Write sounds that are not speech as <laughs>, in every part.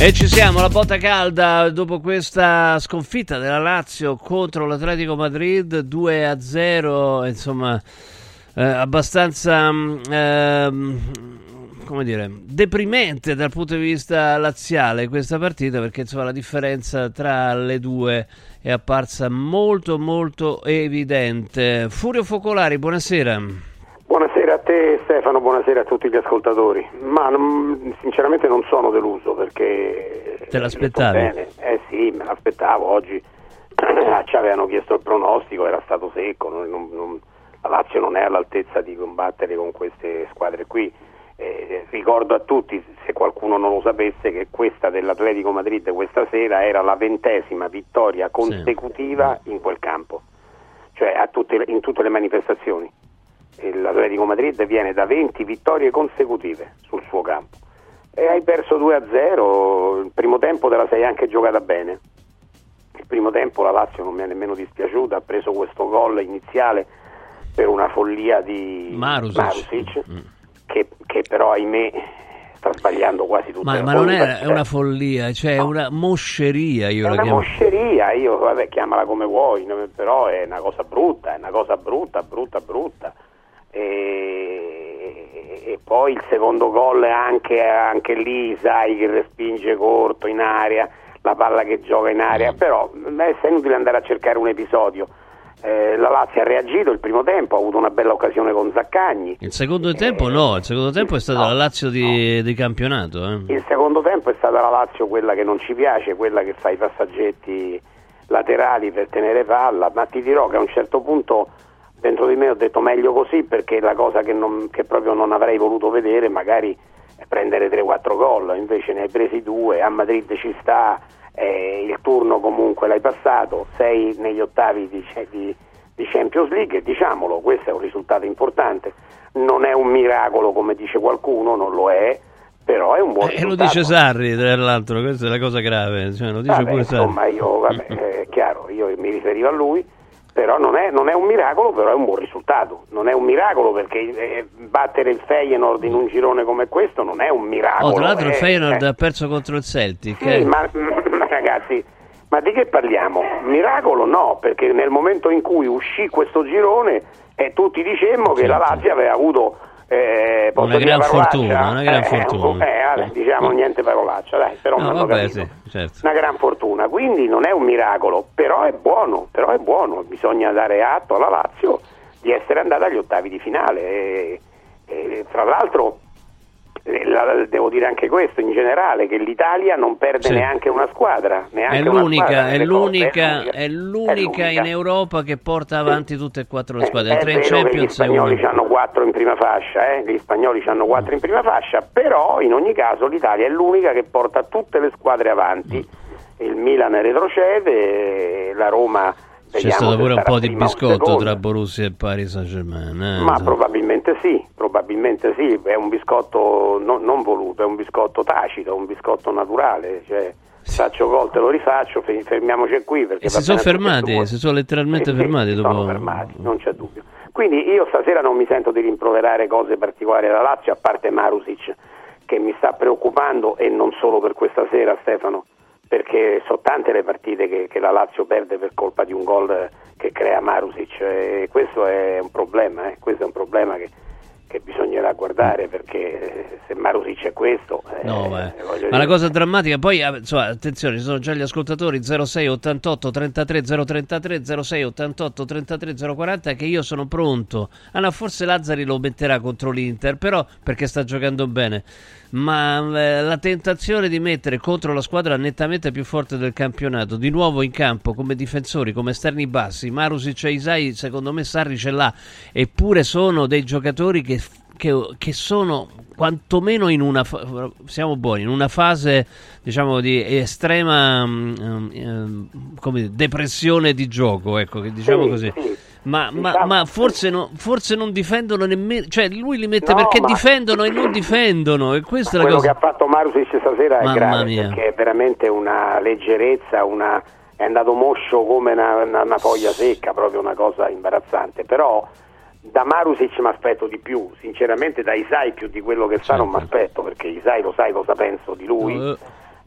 E ci siamo, la botta calda dopo questa sconfitta della Lazio contro l'Atletico Madrid 2 a 0, insomma, eh, abbastanza eh, come dire, deprimente dal punto di vista laziale questa partita perché insomma la differenza tra le due è apparsa molto molto evidente. Furio Focolari, buonasera. Te Stefano, buonasera a tutti gli ascoltatori. Ma non, sinceramente non sono deluso perché... Te l'aspettavi? Eh sì, me l'aspettavo. Oggi <clears throat> ci avevano chiesto il pronostico, era stato secco. Non, non, la Lazio non è all'altezza di combattere con queste squadre qui. Eh, ricordo a tutti, se qualcuno non lo sapesse, che questa dell'Atletico Madrid questa sera era la ventesima vittoria consecutiva sì. in quel campo, cioè tutte, in tutte le manifestazioni l'Atletico Madrid viene da 20 vittorie consecutive sul suo campo e hai perso 2-0, il primo tempo te la sei anche giocata bene. Il primo tempo la Lazio non mi è nemmeno dispiaciuta, ha preso questo gol iniziale per una follia di Marusic, Marusic mm. che, che, però ahimè sta sbagliando quasi tutto. Ma, ma non è, è, una follia, cioè no. è una mosceria. Io è la una chiamo. mosceria, io vabbè, chiamala come vuoi, però è una cosa brutta, è una cosa brutta, brutta, brutta e, e poi il secondo gol anche, anche lì sai che respinge corto in aria la palla che gioca in aria mm. però è inutile andare a cercare un episodio eh, la Lazio ha reagito il primo tempo, ha avuto una bella occasione con Zaccagni. Il secondo tempo eh, no, il secondo tempo è stata no, la Lazio di, no. di campionato. Eh. Il secondo tempo è stata la Lazio quella che non ci piace, quella che fa i passaggetti laterali per tenere palla, ma ti dirò che a un certo punto dentro di me ho detto meglio così perché la cosa che, non, che proprio non avrei voluto vedere magari è prendere 3-4 gol, invece ne hai presi due, a Madrid ci sta, eh, il turno comunque l'hai passato, sei negli ottavi di, di, di Champions League, diciamolo, questo è un risultato importante, non è un miracolo come dice qualcuno, non lo è, però è un buon eh, risultato. lo dice Sarri, tra l'altro, questa è la cosa grave, cioè, lo dice vabbè, pure Sarri. Insomma, io, vabbè, <laughs> è chiaro, io mi riferivo a lui però non è, non è, un miracolo, però è un buon risultato. Non è un miracolo perché eh, battere il Feyenoord in un girone come questo non è un miracolo. Oh, tra l'altro eh, il Feyenoord eh. ha perso contro il Celtic. Sì, eh. ma, ma, ragazzi, ma di che parliamo? Miracolo no, perché nel momento in cui uscì questo girone eh, tutti dicemmo che la Lazio aveva avuto eh, una gran fortuna, una gran fortuna. Eh, eh, diciamo niente parolaccia, dai, però no, vabbè, sì, certo. una gran fortuna, quindi non è un miracolo, però è buono, però è buono, bisogna dare atto alla Lazio di essere andata agli ottavi di finale e, e tra l'altro eh, devo dire anche questo in generale che l'Italia non perde sì. neanche una squadra neanche è, l'unica, squadra è, l'unica, è, l'unica, è, l'unica, in Europa che porta avanti sì. tutte e quattro le squadre eh, tre in Champions gli spagnoli hanno quattro in prima fascia eh? gli spagnoli hanno quattro in prima fascia però in ogni caso l'Italia è l'unica che porta tutte le squadre avanti mm. il Milan retrocede la Roma c'è stato pure un po' di biscotto tra Borussia e Paris Saint Germain. Eh? Ma probabilmente sì, probabilmente sì, è un biscotto no, non voluto, è un biscotto tacito, un biscotto naturale. Cioè, faccio gol, te lo rifaccio, fermiamoci qui. Perché si sono fermati, si sono letteralmente sì, fermati. Sì, dopo... sono fermati, non c'è dubbio. Quindi io stasera non mi sento di rimproverare cose particolari alla Lazio, a parte Marusic che mi sta preoccupando e non solo per questa sera Stefano perché sono tante le partite che, che, la Lazio perde per colpa di un gol che crea Marusic e questo è un problema, eh? questo è un problema che, che, bisognerà guardare perché se Marusic è questo... Eh, no, ma, ma la cosa drammatica, poi eh, insomma, attenzione, ci sono già gli ascoltatori 06 88 33 033 06 88 33 040 che io sono pronto. Ah no, forse Lazzari lo metterà contro l'Inter, però perché sta giocando bene ma eh, la tentazione di mettere contro la squadra nettamente più forte del campionato, di nuovo in campo come difensori, come esterni bassi, Marusic e Isai, secondo me Sarri ce l'ha, eppure sono dei giocatori che che, che sono quantomeno in una fa- siamo buoni in una fase diciamo di estrema um, um, depressione di gioco ecco diciamo sì, così sì. Ma, ma, ma forse, no, forse, non difendono nemmeno, cioè lui li mette no, perché difendono e non difendono. E questa è la cosa. che ha fatto Marusic stasera è Mamma grave mia. perché è veramente una leggerezza, una, è andato moscio come una, una, una, foglia secca, proprio una cosa imbarazzante. Però da Marusic mi aspetto di più, sinceramente da Isai più di quello che certo. non mi aspetto perché Isai lo sai cosa penso di lui. Uh.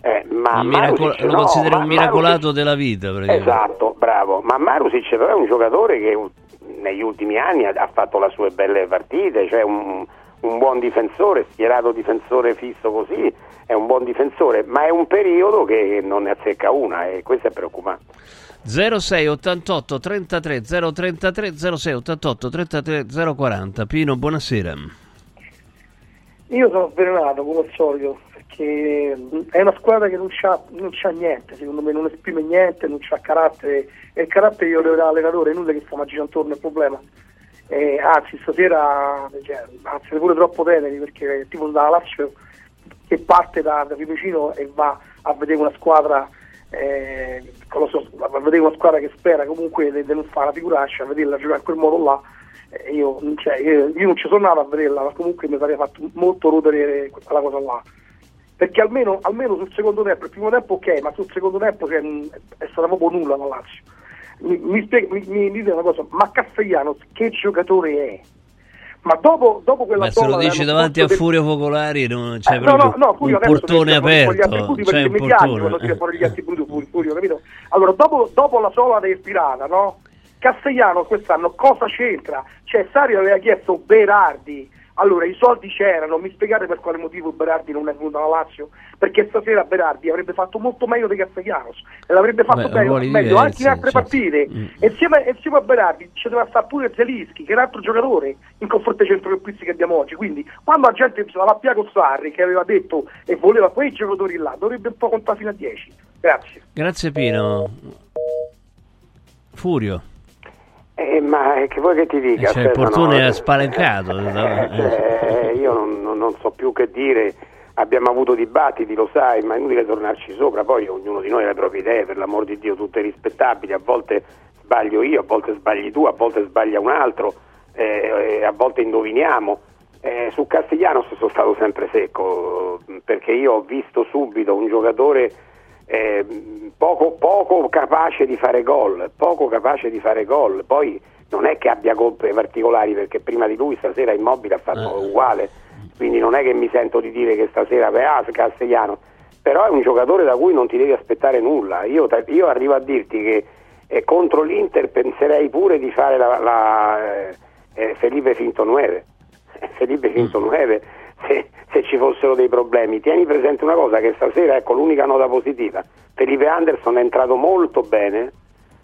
Eh, ma miracol- Marusic, lo no, considero un miracolato Marusic, della vita. Esatto, bravo. Ma Marusic però è un giocatore che negli ultimi anni ha, fatto le sue belle partite, cioè un, un, buon difensore, schierato difensore fisso così, è un buon difensore, ma è un periodo che non ne azzecca una e questo è preoccupante. 06 88 33 033 06 88 33 040 Pino, buonasera. Io sono avvelenato come al solito perché è una squadra che non c'ha, non c'ha, niente, secondo me non esprime niente, non c'ha carattere e il carattere io lo l'allenatore, è inutile che stiamo girando intorno al problema. Eh, anzi stasera cioè, anzi pure troppo teneri perché tipo da Lazio che parte da, da Fiumicino e va a vedere una squadra eh, so, a vedere una squadra che spera comunque di non fare la figuraccia, a vederla giocare in quel modo là io, cioè, io, io, non ci sono andato a vederla, ma comunque mi sarebbe fatto molto rodere quella cosa là. Perché almeno, almeno, sul secondo tempo, il primo tempo ok, ma sul secondo tempo cioè, è stata proprio nulla la Lazio. Mi, mi, spiega, mi, mi dite una cosa, ma Castellanos che giocatore è? Ma dopo, dopo quella Beh, se lo dici davanti a del... Furio Focolari non c'è eh, no, no, no, un portone aperto piace quando tira fuori gli altri punti Furio, capito? Allora dopo, dopo la sola del pirata no? Castellano quest'anno cosa c'entra? Cioè Sari aveva chiesto Berardi, allora i soldi c'erano, mi spiegate per quale motivo Berardi non è venuto alla Lazio? Perché stasera Berardi avrebbe fatto molto meglio di Castellanos e l'avrebbe fatto Beh, meglio, meglio anche in altre certo. partite. Mm. Insieme, insieme, a Berardi ci doveva stare pure Zelischi, che è un altro giocatore in confronto ai centrocampisti che abbiamo oggi. Quindi quando la gente se la va con Sarri che aveva detto e voleva quei giocatori là, dovrebbe un po' contare fino a 10. Grazie. Grazie Pino. Furio. Eh, ma che vuoi che ti dica? Eh, cioè, il portone è spalencato. Eh, cioè, io non, non, non, so più che dire. Abbiamo avuto dibattiti, lo sai, ma è inutile tornarci sopra. Poi ognuno di noi ha le proprie idee, per l'amor di Dio, tutte rispettabili. A volte sbaglio io, a volte sbagli tu, a volte sbaglia un altro, eh, a volte indoviniamo. Eh, su Castigliano sono stato sempre secco perché io ho visto subito un giocatore eh, poco, poco, capace di fare gol, poco capace di fare gol. Poi non è che abbia colpe particolari perché prima di lui stasera Immobile ha fatto eh. uguale, quindi non è che mi sento di dire che stasera ah, Castellano, però è un giocatore da cui non ti devi aspettare nulla. Io, io arrivo a dirti che eh, contro l'Inter penserei pure di fare la, la eh, eh Felipe Finto 9. <laughs> Felipe Finto 9 se, se, ci fossero dei problemi. Tieni presente una cosa, che stasera, ecco l'unica nota positiva, Felipe Anderson è entrato molto bene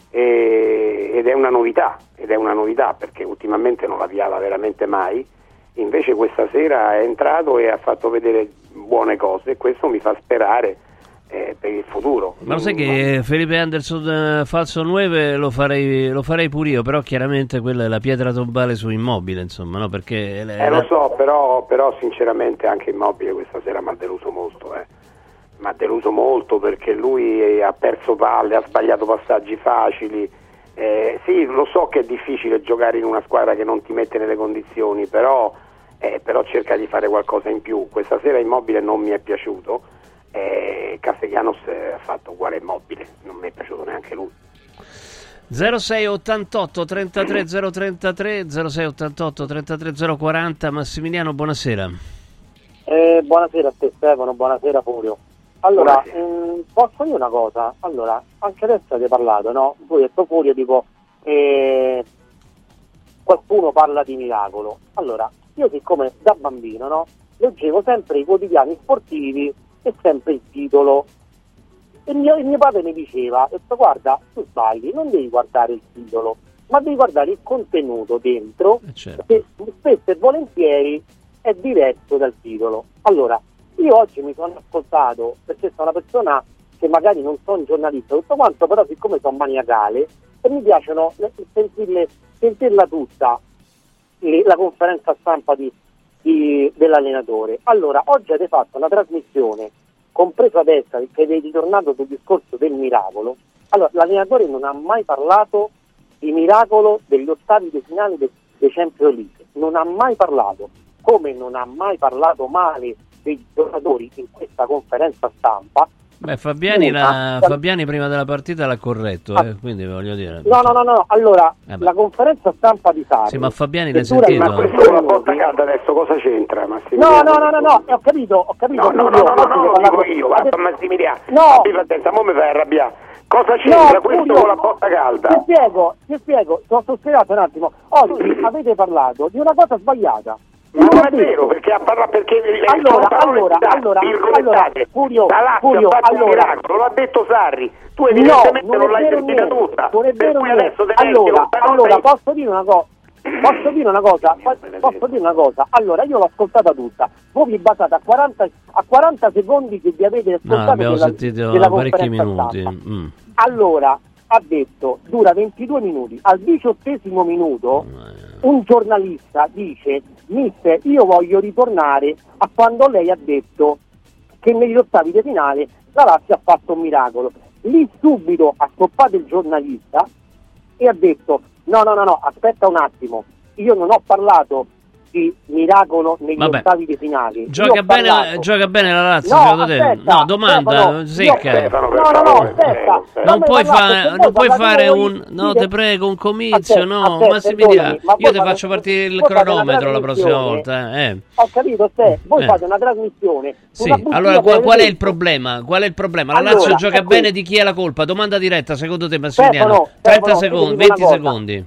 e, ed è una novità, ed è una novità perché ultimamente non la piava veramente mai, invece questa sera è entrato e ha fatto vedere buone cose e questo mi fa sperare eh, per il futuro. Ma lo sai che Felipe Anderson uh, falso 9 lo farei, lo farei pure io, però chiaramente quella è la pietra tombale su immobile, insomma, no? Perché eh, eh, lo so, però, però, sinceramente anche immobile questa sera mi ha deluso molto, eh. mi ha deluso molto perché lui ha perso palle, ha sbagliato passaggi facili. Eh, sì, lo so che è difficile giocare in una squadra che non ti mette nelle condizioni, però, eh, però cerca di fare qualcosa in più. Questa sera immobile non mi è piaciuto eh, Castellanos ha fatto uguale immobile, non mi è piaciuto neanche lui. 0688 33 033 0688 33 040 Massimiliano buonasera eh, buonasera a te Stefano buonasera Furio allora mh, mm, posso dire una cosa allora anche adesso avete parlato no? tu hai detto Furio dico eh, qualcuno parla di miracolo allora io siccome da bambino no? leggevo sempre i quotidiani sportivi è sempre il titolo. E mio, il mio padre mi diceva, guarda, tu sbagli, non devi guardare il titolo, ma devi guardare il contenuto dentro, eh certo. che spesso e volentieri è diverso dal titolo. Allora, io oggi mi sono ascoltato, perché sono una persona che magari non sono un giornalista, tutto quanto, però siccome sono maniacale, e mi piacciono sentirle, sentirla tutta, la conferenza stampa di, di, dell'allenatore. Allora, oggi avete fatto una trasmissione, compresa adesso, che è ritornato sul discorso del miracolo. Allora, l'allenatore non ha mai parlato di miracolo degli ottavi di finale dei, dei Champions League, non ha mai parlato, come non ha mai parlato male dei giocatori in questa conferenza stampa. Beh, Fabiani, la, Fabiani prima della partita l'ha corretto, eh, quindi voglio dire. No, no, no, no. allora eh la conferenza stampa di Sarri. Sì, ma Fabiani l'hai sentito? Ma questo con la botta calda adesso cosa c'entra? No, no, no, no, no, ho capito, ho capito. No, no, no, no, no, lo dico io, va, Massimiliano. No, abbi pazienza, mo mi fai arrabbiare. Cosa c'entra no, questo con la botta calda? Ti spiego, ti spiego, ti ho spiegato un attimo. Oggi <clears throat> avete parlato di una cosa sbagliata. Ma non è vero, perché ha parlato perché allora, allora, allora, allora, Furio, la Furio, ha allora, un miracolo, l'ha detto Sarri. Tu evidentemente no, non, non l'hai sentita tutta. Non è vero niente. Allora, allora posso dire una cosa? Posso dire una cosa? Posso dire una cosa? Allora, io l'ho ascoltata tutta. Voi vi basate a 40, a 40 secondi che vi avete ascoltato no, abbiamo della, sentito della parecchi minuti. Mm. Allora, ha detto, dura 22 minuti. Al diciottesimo minuto un giornalista dice Mister, io voglio ritornare a quando lei ha detto che negli ottavi di finale la Lazio ha fatto un miracolo. Lì subito ha stoppato il giornalista e ha detto no, no, no, no, aspetta un attimo, io non ho parlato di miracolo negli Vabbè. ottavi di finale. Gioca bene, parlato... gioca bene, la Lazio, no, secondo aspetta, te? No, domanda Stefano, secca. Stefano, no, no, no, aspetta. Non puoi, fa- non puoi fare un... No, te prego, un comizio, no, Massimiliano. Io ti faccio partire il cronometro la prossima volta. Eh. Ho capito, te. Voi eh. fate una trasmissione. Sì, allora qual, qual, è il problema? Qual è il problema? La Lazio gioca bene, di chi è la colpa? Domanda diretta, secondo te, Massimiliano? 30 secondi, 20 secondi.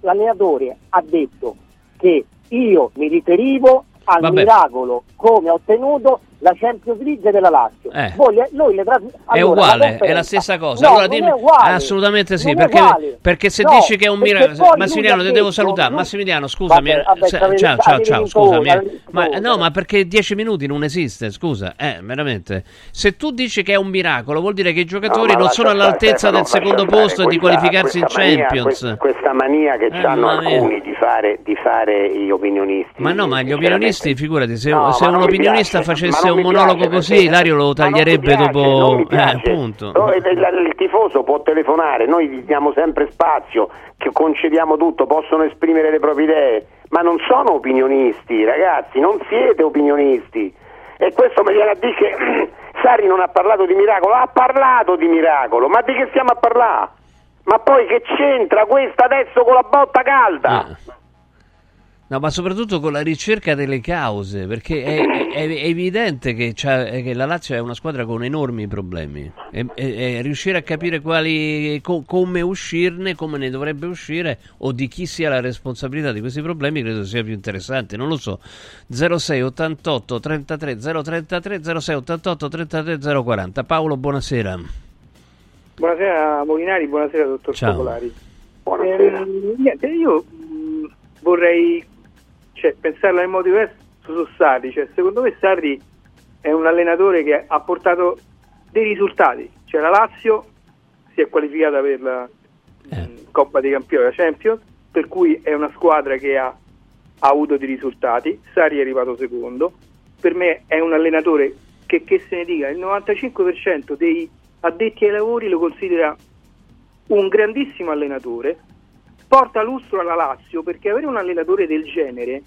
L'allenatore ha detto che io mi riferivo al Vabbè. miracolo come ha ottenuto la Champions League della Lazio. Eh. Voi, noi le trasm- allora, è uguale, la è la stessa cosa. No, allora, dimmi, assolutamente sì, perché, perché, se no, dici che è un miracolo, Massimiliano, ti devo salutare. Non... Massimiliano, scusami, vabbè, vabbè, se, ciao, ciao, ciao, scusami. Eh. Ma, no, ma perché 10 minuti non esiste, scusa, eh, veramente. Se tu dici che è un miracolo, vuol dire che i giocatori no, non sono all'altezza del secondo posto e di qualificarsi in Champions. Questa mania che eh, hanno alcuni di fare, di fare gli opinionisti. Ma no, ma gli opinionisti, figurati, se, se un opinionista facesse un monologo così, Lario lo taglierebbe piace, dopo. Eh. Il tifoso può telefonare, noi gli diamo sempre spazio, concediamo tutto, possono esprimere le proprie idee, ma non sono opinionisti, ragazzi, non siete opinionisti. E questo mi viene a dire che <clears throat> Sari non ha parlato di miracolo, ha parlato di miracolo, ma di che stiamo a parlare? Ma poi che c'entra questa adesso con la botta calda? Eh. No, ma soprattutto con la ricerca delle cause, perché è, è, è evidente che, che, la Lazio è una squadra con enormi problemi e, e, e riuscire a capire quali, co, come uscirne, come ne dovrebbe uscire o di chi sia la responsabilità di questi problemi credo sia più interessante. Non lo so. 06 88 33 033 06 88 33 040. Paolo, buonasera. Buonasera Molinari, buonasera dottor Ciao. Popolari. Buonasera. Eh, niente, io mh, vorrei cioè, pensarla in modo diverso su Sarri. Cioè, secondo me Sarri è un allenatore che ha portato dei risultati. Cioè, la Lazio si è qualificata per la eh. Coppa dei Campioni, la Champions, per cui è una squadra che ha, ha avuto dei risultati. Sarri è arrivato secondo. Per me è un allenatore che, che se ne dica, il 95% dei addetti ai lavori lo considera un grandissimo allenatore porta lustro alla Lazio perché avere un allenatore del genere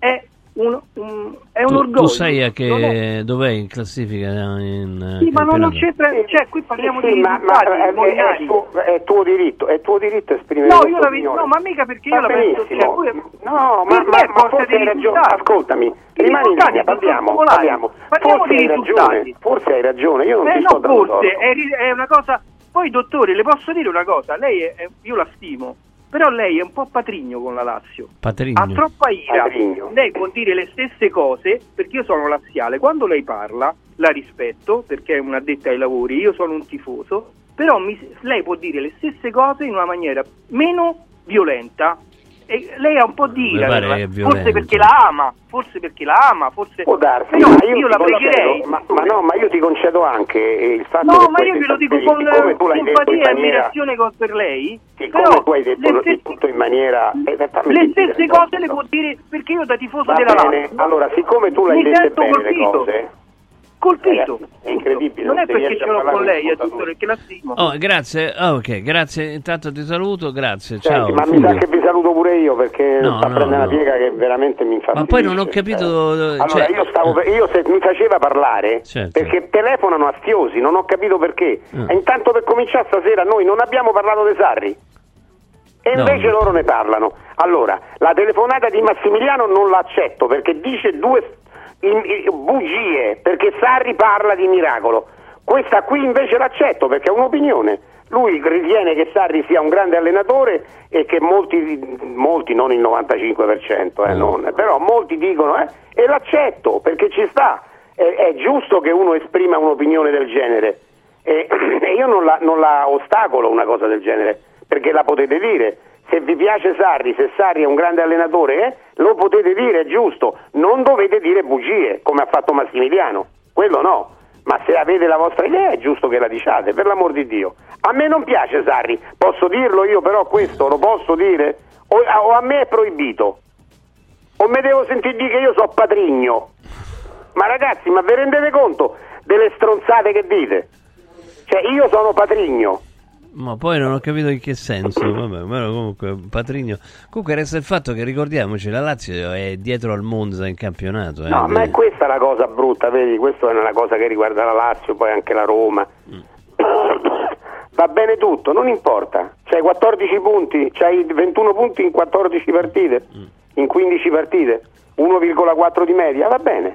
è un, un, è un tu, orgoglio. Tu sai a che dov'è in classifica? In, sì, ma non, c'entra, cioè qui parliamo sì, di ma, ma è, è, è, tuo, è, tuo, diritto, è tuo diritto esprimere no, io la vedo, no, ma mica perché io la penso, cioè, pure, no, ma, ma, ma forse hai ragione, ascoltami, rimani in linea, parliamo, parliamo, forse hai ragione, forse hai ragione, io non eh, ti sto no, forse, è, è una cosa, poi dottore, le posso dire una cosa, lei è, io la stimo, però lei è un po' patrigno con la Lazio. Patrigno. Ha troppa ira. Patrigno. Lei può dire le stesse cose perché io sono laziale. Quando lei parla, la rispetto perché è un'addetta ai lavori, io sono un tifoso, però mi, lei può dire le stesse cose in una maniera meno violenta e lei ha un po' di ira, violento. forse perché la ama, forse perché la ama, forse Può darsi, ma io, io, la pregherei. ma, ma no, ma io ti concedo anche il fatto No, che ma poi io ti ve lo dico con detto simpatia in e maniera ammirazione per lei. Però tu hai detto le stesse, tutto in maniera eh, le dire, stesse no, cose le no. può dire perché io da tifoso Va della bene, Lazio allora siccome tu l'hai sento bene le cose colpito. Ragazzi, è incredibile, Non non è perché ce a l'ho con lei, tutto perché la stimo. Oh, grazie. Ah, ok, grazie. Intanto ti saluto, grazie. Ciao. Senti, ma mi sa Fulvio. che vi saluto pure io perché No, sta no, prendendo una no. piega che veramente mi fa Ma poi non ho capito, Allora cioè- io stavo io se mi faceva parlare Certo. perché telefonano astiosi, non ho capito perché. Ah. E intanto per cominciare stasera noi non abbiamo parlato dei Sarri. E No. invece loro ne parlano. Allora, la telefonata di Massimiliano non l'accetto perché dice due bugie, perché Sarri parla di miracolo. Questa qui invece l'accetto perché è un'opinione. Lui ritiene che Sarri sia un grande allenatore e che molti, molti non il 95%, eh, non, però molti dicono, eh, e l'accetto perché ci sta. È, è giusto che uno esprima un'opinione del genere. E, <clears throat> e io non la, non la ostacolo una cosa del genere, perché la potete dire. Se vi piace Sarri, se Sarri è un grande allenatore, eh, lo potete dire, è giusto. Non dovete dire bugie, come ha fatto Massimiliano. Quello no. Ma se avete la vostra idea è giusto che la diciate, per l'amor di Dio. A me non piace Sarri, posso dirlo io però questo, lo posso dire? O, o a me è proibito? O mi devo sentire dire che io so patrigno? Ma ragazzi, ma vi rendete conto delle stronzate che dite? Cioè, io sono patrigno. Ma poi non ho capito in che senso. Vabbè, comunque, Patrigno. Comunque resta il fatto che ricordiamoci, la Lazio è dietro al Monza in campionato. eh. No, ma è questa la cosa brutta, vedi? Questa è una cosa che riguarda la Lazio, poi anche la Roma. Va bene tutto, non importa. C'hai 14 punti, c'hai 21 punti in 14 partite, in 15 partite, 1,4 di media, va bene.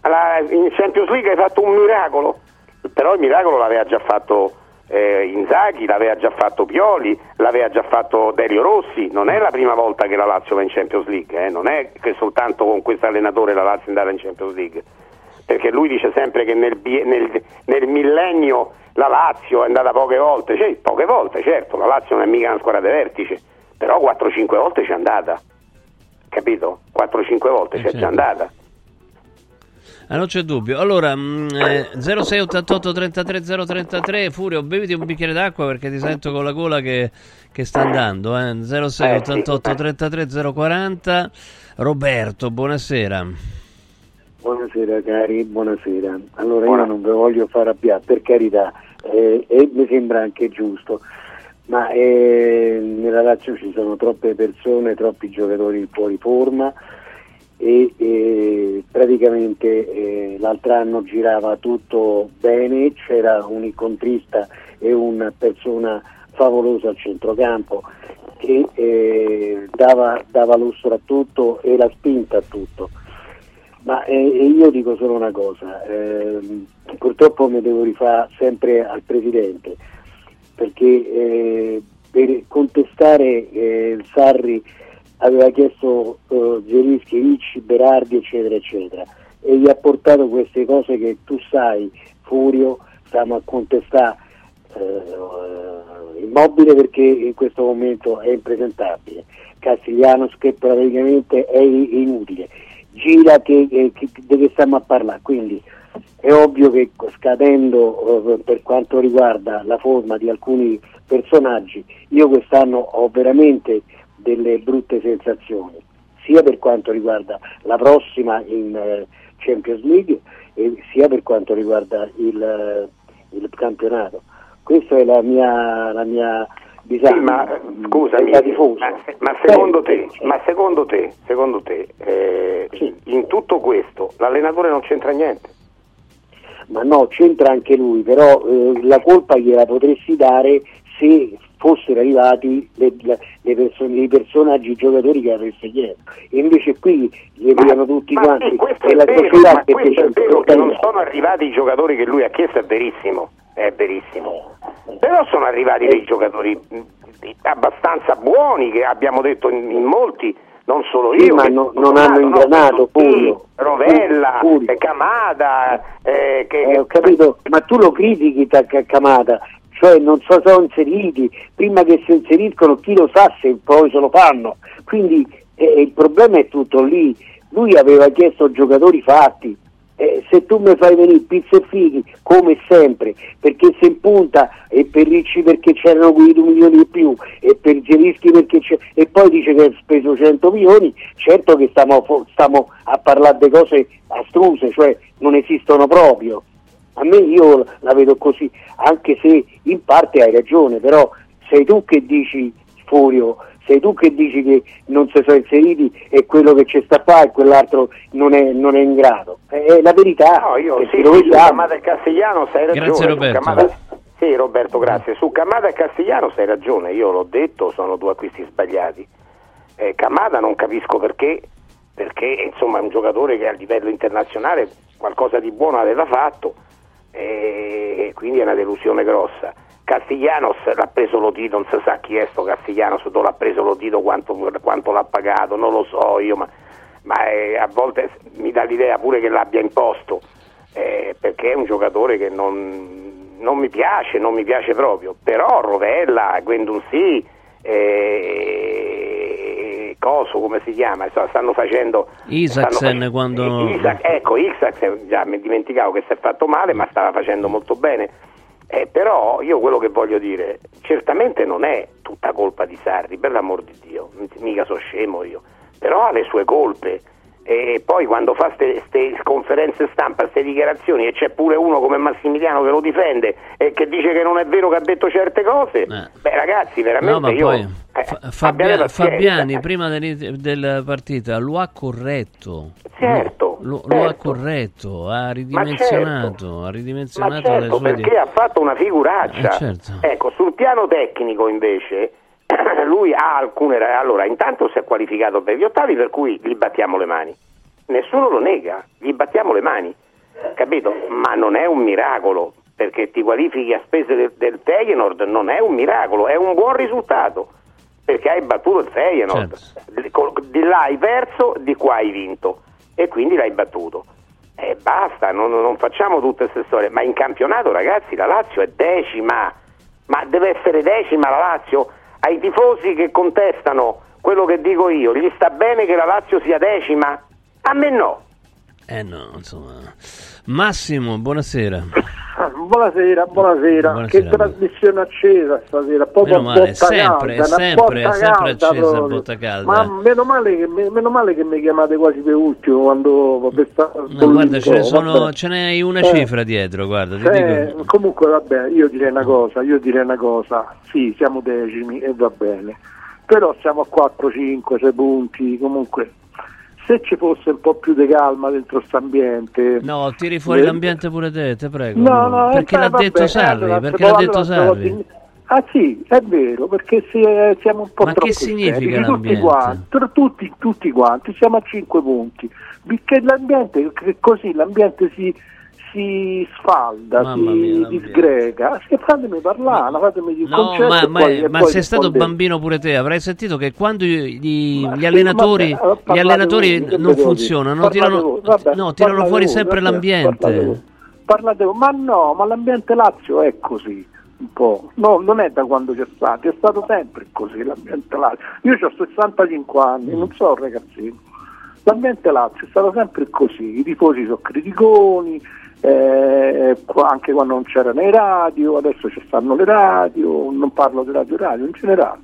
Alla- in Champions League hai fatto un miracolo, però il miracolo l'aveva già fatto eh, Inzaghi, l'aveva già fatto Pioli, l'aveva già fatto Delio Rossi, non è la prima volta che la Lazio va in Champions League, eh, non è che soltanto con questo allenatore la Lazio è andata in Champions League, perché lui dice sempre che nel, nel- nel millennio la Lazio è andata poche volte, cioè, poche volte certo, la Lazio non è mica una squadra di vertice, però 4-5 volte c'è andata, capito? 4-5 volte Eh, c'è certo. già andata. Ah, non c'è dubbio. Allora, mm, eh, 0688 33 033, Furio, beviti un bicchiere d'acqua perché ti sento con la gola che, che sta andando. Eh. 0688 33 040. Roberto, buonasera. Buonasera cari, buonasera. Allora Buona- io non vi voglio far arrabbiare, per carità, eh, e mi sembra anche giusto, ma eh, nella Lazio ci sono troppe persone, troppi giocatori fuori forma e, e praticamente eh, l'altro anno girava tutto bene, c'era un incontrista e una persona favolosa al centrocampo che eh, dava, dava lustro a tutto e la spinta a tutto. Ma eh, io dico solo una cosa, ehm, purtroppo mi devo rifare sempre al Presidente, perché eh, per contestare eh, Sarri aveva chiesto eh, Zelischi, Ricci, Berardi, eccetera, eccetera, e gli ha portato queste cose che tu sai, Furio, stiamo a contestare eh, immobile perché in questo momento è impresentabile, Castiglianos che praticamente è inutile, gira che, che, che- di che stiamo a parlare, quindi è ovvio che scadendo eh, per quanto riguarda la forma di alcuni personaggi, io quest'anno ho veramente delle brutte sensazioni, sia per quanto riguarda la prossima in eh, Champions League e sia per quanto riguarda il, eh, il campionato. Questa è la mia, la mia disagio, Sì, ma eh, scusami, ma, ma secondo te, ma secondo te, secondo te eh, Sì. in tutto questo l'allenatore non c'entra niente? ma no, c'entra anche lui, però eh, la colpa gliela potresti dare se fossero arrivati le, le- persone- i personaggi, i giocatori che avreste chiesto. E invece qui li vedono tutti ma quanti sì, questo e è la vero, società ma perché questo è un vero che non sono arrivati i giocatori che lui ha chiesto, è verissimo, è verissimo. Però sono arrivati dei giocatori abbastanza buoni che abbiamo detto in, in molti, non solo Sì, io. ma che- no- non hanno no, ingranato, sì, Fulvio. Rovella, Camada, eh, che, Eh, ho capito, ma tu lo critichi Camata, cioè non so, sono inseriti, prima che si inseriscono chi lo sa se poi se lo fanno, quindi eh, il problema è tutto lì, lui aveva chiesto giocatori fatti, eh, se tu mi fai venire pizza e fighi come sempre perché se in punta e per Ricci perché c'erano quei 2 milioni di più e per Gerischi perché c'è e poi dice che ha speso 100 milioni certo che stiamo, stiamo a parlare di cose astruse cioè non esistono proprio a me io la vedo così anche se in parte hai ragione però sei tu che dici Furio sei tu che dici che non si sono inseriti e quello che ci sta qua e quell'altro non è, non è in grado. È la verità. No, io sì, lo sì, su Camada e Castigliano sei ragione. Grazie Roberto. Camada, sì Roberto, grazie. Su Camada e Castigliano sei ragione, io l'ho detto, sono due acquisti sbagliati. Eh, Camada non capisco perché, perché insomma è un giocatore che a livello internazionale qualcosa di buono aveva fatto e quindi è una delusione grossa. Castiglianos l'ha preso Lotito, non si sa chi è sto Castiglianos, dove l'ha preso Lotito, quanto, quanto l'ha pagato, non lo so io, ma, ma è, a volte mi dà l'idea pure che l'abbia imposto, eh, perché è un giocatore che non, non, mi piace, non mi piace proprio, però Rovella, Guendouzi, eh, Coso come si chiama, stanno facendo... Isaacsen stanno facendo, quando... Isaac, ecco, Isaacsen, già mi dimenticavo che si è fatto male, ma stava facendo molto bene eh, però io quello che voglio dire, certamente non è tutta colpa di Sarri, per l'amor di Dio, mica so scemo io, però ha le sue colpe. E poi quando fa queste conferenze stampa, queste dichiarazioni e c'è pure uno come Massimiliano che lo difende e che dice che non è vero che ha detto certe cose, eh. beh ragazzi veramente no, io... Poi, eh, Fabbia, Fabiani prima della partita lo ha corretto. Certo. Lo, certo. lo ha corretto, ha ridimensionato, certo. ha ridimensionato certo, perché di... ha fatto una figuraccia. Eh, certo. Ecco, sul piano tecnico invece <coughs> lui ha alcune... Allora, intanto si è qualificato per gli ottavi per cui gli battiamo le mani. Nessuno lo nega, gli battiamo le mani, capito? Ma non è un miracolo, perché ti qualifichi a spese del, del Feyenoord non è un miracolo, è un buon risultato, perché hai battuto il Feyenoord. Certo. Di là hai perso, di qua hai vinto e quindi l'hai battuto. E basta, non, non facciamo tutte queste storie, ma in campionato ragazzi la Lazio è decima, ma deve essere decima la Lazio ai tifosi che contestano quello che dico io, gli sta bene che la Lazio sia decima? A me no. Eh no, insomma. Massimo, buonasera. Buonasera, buonasera, buonasera. Che trasmissione accesa stasera, proprio meno male, sempre, calda, sempre, è sempre accesa a botta calda. Ma meno male, che, meno male che mi chiamate quasi per ultimo quando per no, guarda, ce ne, sono, ce n'è una eh, cifra dietro, guarda, eh, Comunque vabbè, io direi una cosa, io direi una cosa, sì, siamo decimi e va bene. Però siamo a 4, 5, 6 punti, comunque se ci fosse un po' più di calma dentro questo ambiente. No, tiri fuori eh, l'ambiente pure te, te prego. No, no, perché eh, l'ha vabbè, detto Sarri, allora, perché l'ha detto Sarri. Ah sì, è vero, perché si, eh, siamo un po' Ma che significa seri, tutti quanti, tutti, tutti quanti, siamo a 5 punti, perché l'ambiente, così l'ambiente si, si sfalda, Mamma si mia, disgrega. Se fatemi parlare, fatemi il no, ma, ma, poi, ma sei stato bambino pure te, avrai sentito che quando gli, gli allenatori, gli allenatori non funzionano, tirano, vabbè, no, tirano fuori sempre vabbè, l'ambiente. Parlate, ma no, ma l'ambiente Lazio è così. Un po'. No, non è da quando c'è stato, è stato sempre così l'ambiente Lazio. Io ho 65 anni, non so ragazzino. L'ambiente Lazio è stato sempre così, i tifosi sono criticoni, eh, anche quando non c'erano i radio, adesso ci stanno le radio, non parlo di radio radio in generale.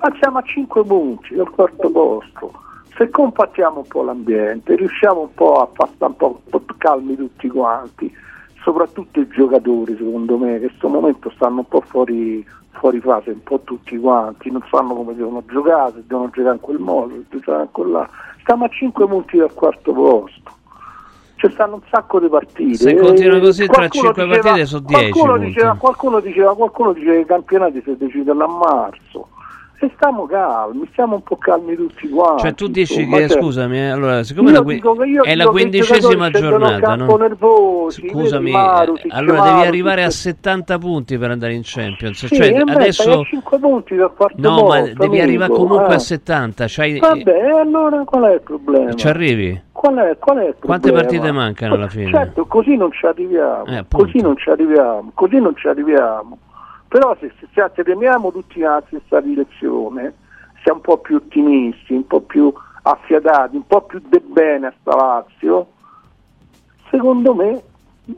Ma siamo a 5 punti al quarto posto. Se compattiamo un po' l'ambiente, riusciamo un po' a far un po', calmi tutti quanti, soprattutto i giocatori secondo me che in questo momento stanno un po' fuori, fuori fase, un po' tutti quanti, non sanno come devono giocare, se devono giocare in quel modo, se devono giocare in quella. Stiamo a 5 punti dal quarto posto ci stanno un sacco di partite. Se continua così tra 5 partite sono 10. Qualcuno diceva, qualcuno, diceva, qualcuno diceva che i campionati si decidono a marzo. E stiamo calmi, stiamo un po' calmi tutti quanti. Cioè tu dici insomma, che, cioè, scusami, eh, allora, siccome la, è la quindicesima giornata, no? nervosi, scusami, eh, allora devi arrivare a 70 punti per andare in Champions. Sì, cioè, adesso... 5 punti dal quarto No, posto, ma devi amico, arrivare comunque eh. a 70. C'hai... Vabbè, allora qual è il problema? Ci arrivi? Qual è, qual è Quante partite mancano alla fine? Certo, così non ci arriviamo. Eh, così non ci arriviamo. Così non ci arriviamo Però se, se, se temiamo tutti nella stessa direzione, siamo un po' più ottimisti, un po' più affiatati, un po' più de bene a sta Lazio, secondo me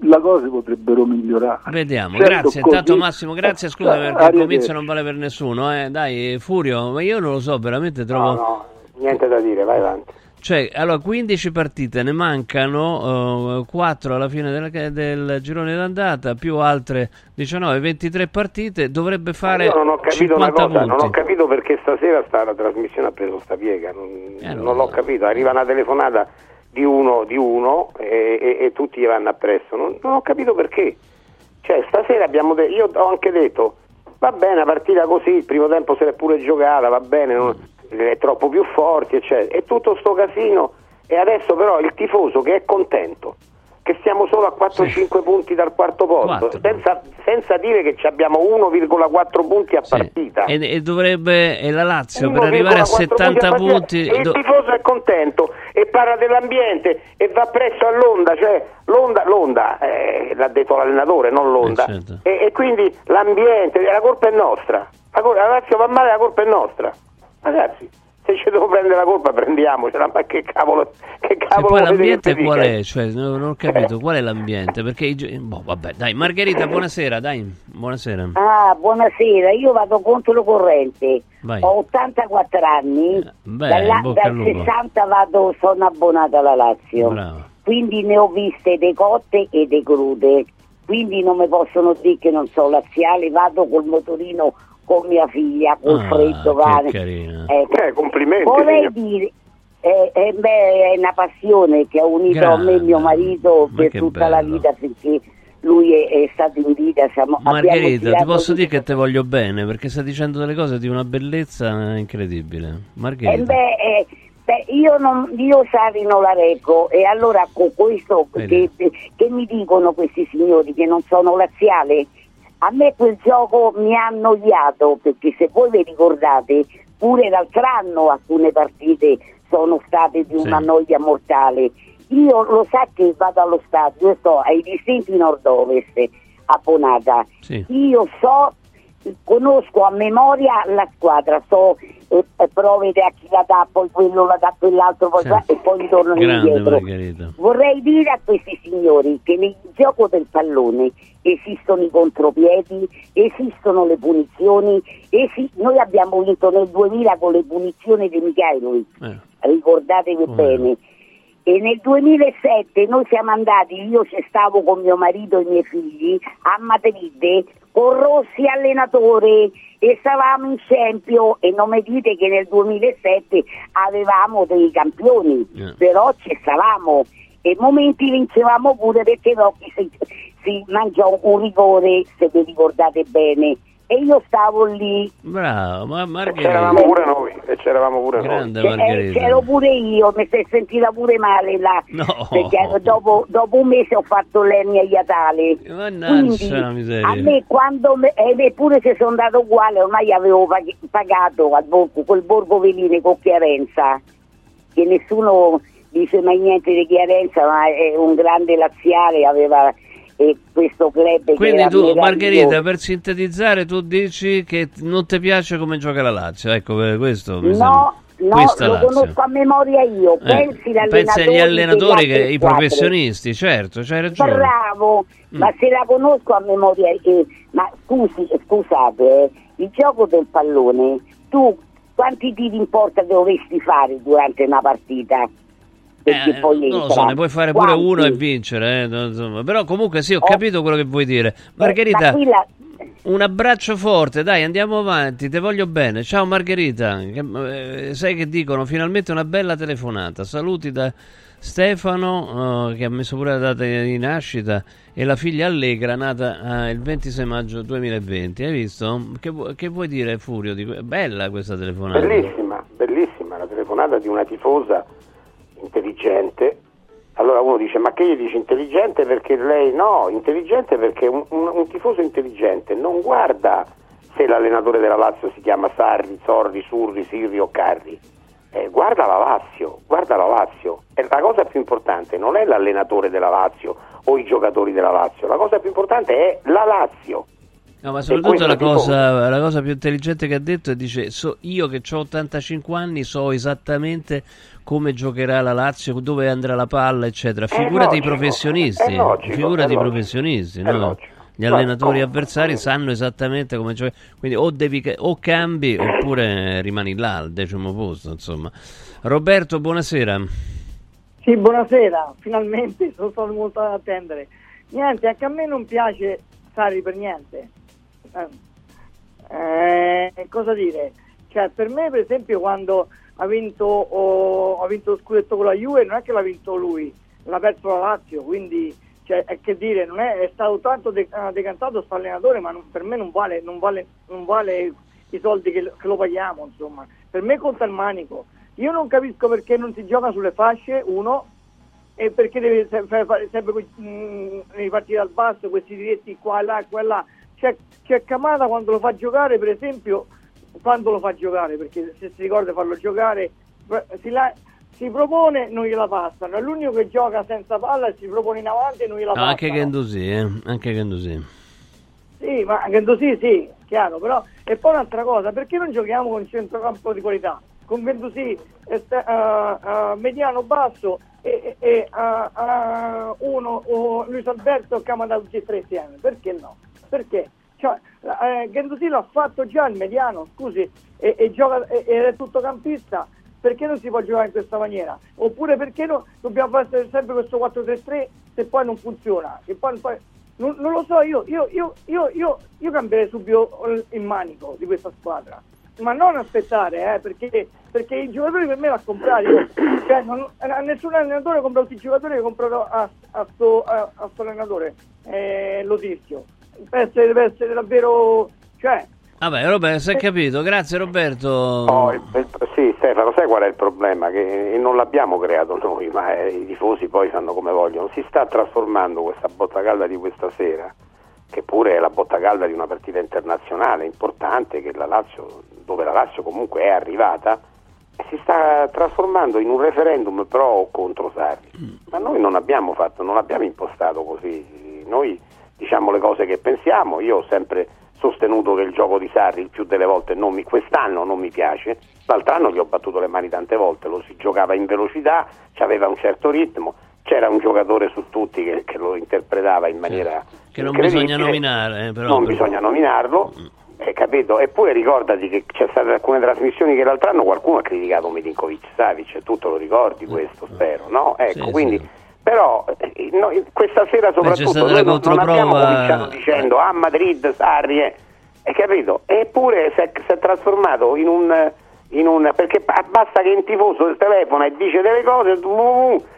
le cose potrebbero migliorare. Vediamo, Certo, grazie. così- Intanto Massimo, grazie, scusa Eh, perché il comizio non vale per nessuno, eh. Dai, Furio, ma io non lo so, veramente trovo... No, no, niente da dire, vai avanti. Cioè, allora, 15 partite, ne mancano 4 alla fine del, del girone d'andata, più altre 19, 23 partite, dovrebbe fare Io non ho capito 50 una cosa, punti. non ho capito perché stasera sta, la trasmissione ha preso sta piega, non, Eh, non non l'ho capito, arriva una telefonata di uno, di uno e, e- e tutti gli vanno appresso, non, non ho capito perché. Cioè, stasera abbiamo detto, io ho anche detto, va bene, una partita così, il primo tempo se l'è pure giocata, va bene, non- è troppo più forti, eccetera. E tutto sto casino, e adesso però il tifoso che è contento, che stiamo solo a 4-5 punti dal quarto posto, senza, senza dire che ci abbiamo 1,4 punti a Sì. partita. E, e dovrebbe, e la Lazio per 1,4 arrivare a punti 70 partita, punti... e il do- tifoso è contento e parla dell'ambiente e va presso all'onda, cioè l'onda, l'onda eh, l'ha detto l'allenatore, non l'onda. Eh, certo. e, e quindi l'ambiente, la colpa è nostra. La, la Lazio va male, la colpa è nostra. Ragazzi, se ci devo prendere la colpa prendiamocela, ma che cavolo, che E cavolo poi volete che l'ambiente qual è? Cioè, non, ho capito, qual è l'ambiente? Perché i gio- boh, vabbè, dai, Margherita, buonasera, dai, buonasera. Ah, buonasera, io vado contro corrente. Vai. Ho 84 anni, Eh, beh, dalla- dal lupo. 60 vado, sono abbonata alla Lazio. Bravo. Quindi ne ho viste dei cotte e dei crude. Quindi non mi possono dire che non so laziale, vado col motorino con mia figlia, col Ah. Ecco. Eh, complimenti. Vorrei signor. dire, eh, eh, beh, è una passione che ha unito a me e mio Grande, marito ma per tutta la bello. vita finché lui è, è stato in vita. Siamo, Margherita, ti posso dire che te voglio bene perché stai dicendo delle cose di una bellezza incredibile. Eh, Margherita. beh, eh, beh, io, non, io Sari non la reggo e allora con questo che, che mi dicono questi signori che non sono laziale, a me quel gioco mi ha annoiato perché se voi vi ricordate pure l'altro anno alcune partite sono state di Sì. una noia mortale. Io lo sa che vado allo stadio, io sto ai distinti nord-ovest abbonata. Sì. Io so, conosco a memoria la squadra, so eh, eh, prove a chi la dà, poi quello la dà quell'altro, poi Sì. qua- e poi tornano Grande indietro. Margherita. Vorrei dire a questi signori che nel gioco del pallone esistono i contropiedi, esistono le punizioni, esi- noi abbiamo vinto nel 2000 con le punizioni di Michailovic, Eh, ricordatevi Come bene. E nel 2007 noi siamo andati, io ci stavo con mio marito e i miei figli a Madrid con Rossi allenatore e stavamo in Champions e non mi dite che nel 2007 avevamo dei campioni, Eh. però ci stavamo e momenti vincevamo pure perché Rocchi si, si mangiò un rigore, se vi ricordate bene, e io stavo lì bravo, ma E c'eravamo Margherita. pure noi, e c'eravamo pure noi. Grande Eh, Margherita. c'ero pure io, mi si è sentita pure male là, No. perché dopo, dopo un mese ho fatto l'ernia iatale. Mannaggia miseria. a me quando, me- ed eppure se sono andato uguale, ormai avevo pag- pagato al borgo, quel borgo veline con Chiarenza, che nessuno dice mai niente di Chiarenza, ma è un grande laziale, aveva eh, questo club Quindi tu. Margherita, per sintetizzare, tu dici che non ti piace come gioca la Lazio. Ecco, per questo mi sembra. No, no, Questa lo Lazio. conosco a memoria io. Eh, Pensi, pensi agli allenatori, che, i i professionisti, certo, c'hai ragione. Bravo, Mm. ma se la conosco a memoria, eh, ma scusi, scusate, eh, il gioco del pallone, tu quanti tiri in porta dovresti fare durante una partita? Eh, poi non lo so, ne puoi fare pure Quanti? uno e vincere, eh, però comunque sì, ho Oh. capito quello che vuoi dire. Eh, Margherita, un abbraccio forte, dai, andiamo avanti, ti voglio bene. Ciao Margherita, Che- eh, sai che dicono? Finalmente una bella telefonata. Saluti da Stefano, eh, che ha messo pure la data di nascita, e la figlia Allegra, nata eh, il 26 maggio 2020. Hai visto? Che, che vuoi dire, Furio? Di Bella questa telefonata. Bellissima, bellissima la telefonata di una tifosa intelligente. Allora uno dice, ma che gli dici intelligente perché lei no, intelligente perché un, un- un tifoso intelligente non guarda se l'allenatore della Lazio si chiama Sarri, Zorri, Surri, Sirri o Carri, Eh, guarda la Lazio, guarda la Lazio. E la cosa più importante non è l'allenatore della Lazio o i giocatori della Lazio, la cosa più importante è la Lazio. No, ma soprattutto la cosa, la cosa più intelligente che ha detto è dice so, io che ho 85 anni so esattamente come giocherà la Lazio, dove andrà la palla, eccetera. Figurati i logico, professionisti, è logico, figurati i professionisti, no? Gli Ma allenatori come? avversari sanno esattamente come giocare, quindi o, devi, o cambi oppure rimani là al decimo posto, insomma. Roberto, buonasera. Sì, buonasera, finalmente <laughs> sono stato molto ad attendere. Niente, anche a me non piace Sarri per niente. Eh, eh, cosa dire? Cioè, per me, per esempio, quando ha vinto, oh, ha vinto lo scudetto con la Juve, non è che l'ha vinto lui, l'ha perso la Lazio, quindi cioè, è che dire, non è, è stato tanto de- eh, decantato questo allenatore, ma non- per me non vale, non vale, non vale i soldi che, che lo paghiamo, insomma. Per me conta il manico. Io non capisco perché non si gioca sulle fasce, uno, e perché deve sempre sempre mh, ripartire dal basso, questi diretti qua e là, qua là. C'è, c'è Camata quando lo fa giocare, per esempio, quando lo fa giocare, perché se si ricorda farlo giocare, si, la- si propone non gliela passano, è l'unico che gioca senza palla e si propone in avanti e non gliela No, passano. anche Gendouzi, eh? Anche Gendouzi. Sì, ma anche così sì, chiaro, però e poi un'altra cosa, perché non giochiamo con centrocampo di qualità? Con Vendusi mediano basso e, e- e, eh, eh, uno o Luis Alberto e Camada tutti e tre insieme, perché no? Perché? Cioè, eh, Gendouzi l'ha fatto già il mediano, scusi, e, e gioca, e- ed è tuttocampista, perché non si può giocare in questa maniera? Oppure perché no, dobbiamo fare sempre questo 4-3-3 se poi non funziona? Poi- poi- non, non lo so, io, io, io, io, cambierei subito il manico di questa squadra, ma non aspettare, eh, perché, perché i giocatori per me l'ha comprato. Io, cioè, nessun allenatore compra tutti i giocatori che ho comprato a, a, sto, allenatore, eh, lo Tizio. Deve essere, deve essere davvero... Cioè, Vabbè, Roberto, si è capito. Grazie Roberto. Oh, il- il- sì, Stefano, sai qual è il problema? Che non l'abbiamo creato noi, ma eh, i tifosi poi fanno come vogliono. Si sta trasformando questa botta calda di questa sera, che pure è la botta calda di una partita internazionale importante, che la Lazio, dove la Lazio comunque è arrivata, si sta trasformando in un referendum pro o contro Sarri. Ma noi non abbiamo fatto, non l'abbiamo impostato così. Noi diciamo le cose che pensiamo. Io ho sempre sostenuto che il gioco di Sarri il più delle volte non mi, quest'anno non mi piace, l'altro anno gli ho battuto le mani tante volte, lo si giocava in velocità, aveva un certo ritmo, c'era un giocatore su tutti che, che lo interpretava in maniera Che non bisogna nominare, eh, però. non bisogna nominarlo, eh, capito? Eppure ricordati che c'è state alcune trasmissioni che l'altro anno qualcuno ha criticato Milinkovic Savic, tu te lo ricordi questo, spero, no? Ecco, Sì, quindi sì. Però eh, noi- questa sera soprattutto la non, non abbiamo cominciato dicendo a Madrid, Sarri, eh, hai capito? Eppure si è, si è trasformato in un, in un- perché ba- basta che un tifoso telefona e dice delle cose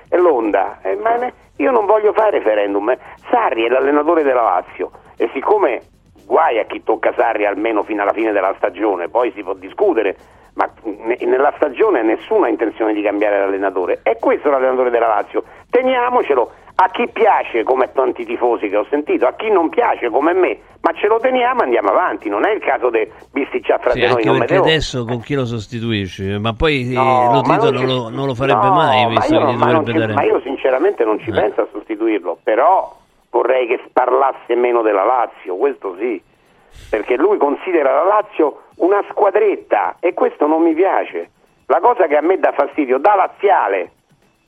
e l'onda. Eh, ne- io non voglio fare referendum. eh. Sarri è l'allenatore della Lazio e siccome guai a chi tocca Sarri almeno fino alla fine della stagione, poi si può discutere, ma ne- nella stagione nessuno ha intenzione di cambiare l'allenatore. E questo è l'allenatore della Lazio. Teniamocelo. A chi piace, come tanti tifosi che ho sentito, a chi non piace, come me, ma ce lo teniamo e andiamo avanti. Non è il caso di bisticciare fra Sì, di noi. anche perché adesso con chi lo sostituisci? Ma poi eh, No, lo ma Tito non ci- lo, non lo farebbe No, mai, ma visto io, che gli ma dovrebbe ci- dare... ma io sinceramente non ci Eh. penso a sostituirlo, però vorrei che parlasse meno della Lazio, questo sì, perché lui considera la Lazio una squadretta e questo non mi piace. La cosa che a me dà fastidio, da laziale,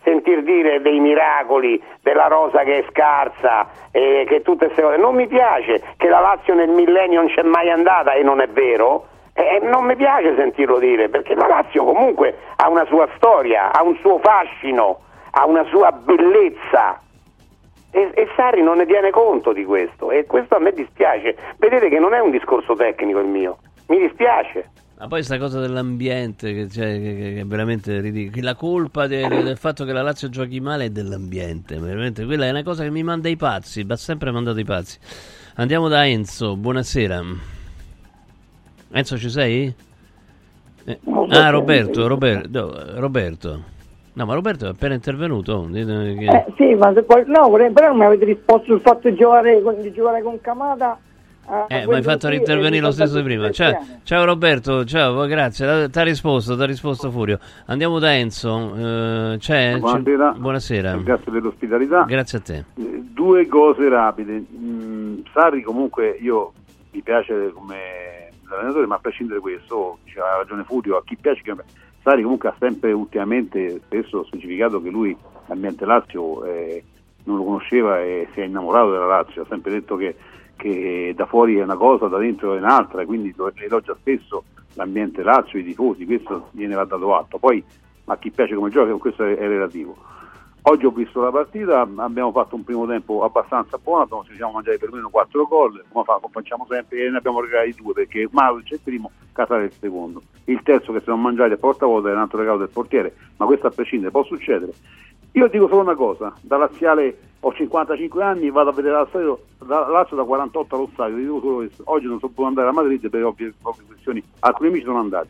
sentir dire dei miracoli, della rosa che è scarsa, eh, che tutte queste cose, non mi piace che la Lazio nel millennio non c'è mai andata e non è vero. Eh, non mi piace sentirlo dire perché la Lazio comunque ha una sua storia, ha un suo fascino, ha una sua bellezza e, e Sarri non ne tiene conto di questo e questo a me dispiace. Vedete che non è un discorso tecnico il mio, mi dispiace. Ma poi sta cosa dell'ambiente, che, cioè, che- che- che è veramente ridicolo. La colpa de- del fatto che la Lazio giochi male è dell'ambiente, veramente. Quella è una cosa che mi manda i pazzi, ha sempre mandato i pazzi. Andiamo da Enzo, buonasera. Enzo ci sei? Eh, ah, Roberto, Roberto, Roberto. No, ma Roberto è appena intervenuto. Eh, sì, ma se poi, no, vorrei- però non mi avete risposto sul fatto di giocare con, di giocare con Camada. Eh, ma hai fatto rintervenire lo stesso di prima. Ciao, ciao Roberto, ciao, grazie. Ti ha risposto, ti ha risposto Furio. Andiamo da Enzo. eh, c'è? Buonasera. Ci- Buonasera. Grazie per l'ospitalità. Grazie a te. Eh, Due cose rapide. Mm, Sarri comunque io mi piace come allenatore, ma a prescindere da questo, ha ragione Furio, a chi piace che Sari comunque ha sempre ultimamente spesso specificato che lui l'ambiente Lazio eh, non lo conosceva e si è innamorato della Lazio, ha sempre detto che, che da fuori è una cosa, da dentro è un'altra, quindi elogia spesso l'ambiente Lazio, i tifosi, questo gliene va dato atto. Poi a chi piace come gioca, questo è, è relativo. Oggi ho visto la partita, abbiamo fatto un primo tempo abbastanza buono, abbiamo, ci siamo mangiati per meno 4 gol, come facciamo sempre, e ne abbiamo regalati due perché Mauric è il primo, Casale è il secondo. Il terzo che siamo mangiati a porta vuota è un altro regalo del portiere, ma questo a prescindere può succedere. Io dico solo una cosa, da laziale ho 55 anni, vado a vedere la da da 48 allo stadio, dico solo questo. Oggi non so potuto andare a Madrid per ovvie, ovvie questioni, alcuni amici sono andati.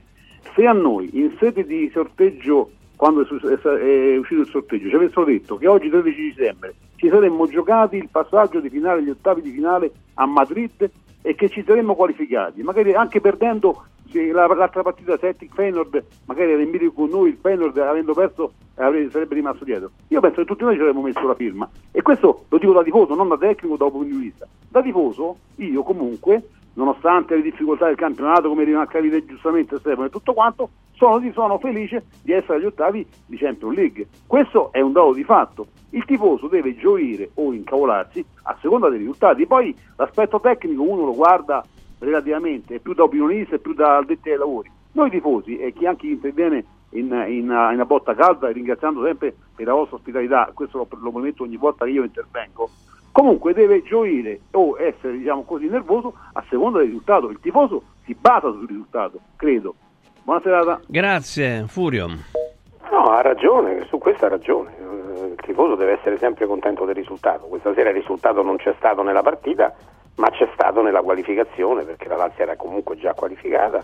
Se a noi in sede di sorteggio quando è uscito il sorteggio, ci avessero detto che oggi 13 dicembre ci saremmo giocati il passaggio di finale, gli ottavi di finale a Madrid e che ci saremmo qualificati, magari anche perdendo l'altra partita Celtic Feyenoord, magari era in video con noi, il Feyenoord avendo perso sarebbe rimasto dietro. Io penso che tutti noi ci avremmo messo la firma e questo lo dico da tifoso, non da tecnico, da opinionista. Da tifoso io comunque nonostante le difficoltà del campionato, come rimarca giustamente Stefano e tutto quanto, sono, sono, felice di essere agli ottavi di Champions League. Questo è un dato di fatto. Il tifoso deve gioire o incavolarsi a seconda dei risultati. Poi l'aspetto tecnico uno lo guarda relativamente, è più da opinionista e più da addetti ai lavori. Noi tifosi e chi anche interviene in, in, in botta calda, ringraziando sempre per la vostra ospitalità, questo lo, lo prometto ogni volta che io intervengo, comunque deve gioire o essere diciamo così nervoso a seconda del risultato. Il tifoso si basa sul risultato, credo. Buona serata. Grazie, Furio. No, ha ragione, su questo ha ragione. Il tifoso deve essere sempre contento del risultato. Questa sera il risultato non c'è stato nella partita, ma c'è stato nella qualificazione, perché la Lazio era comunque già qualificata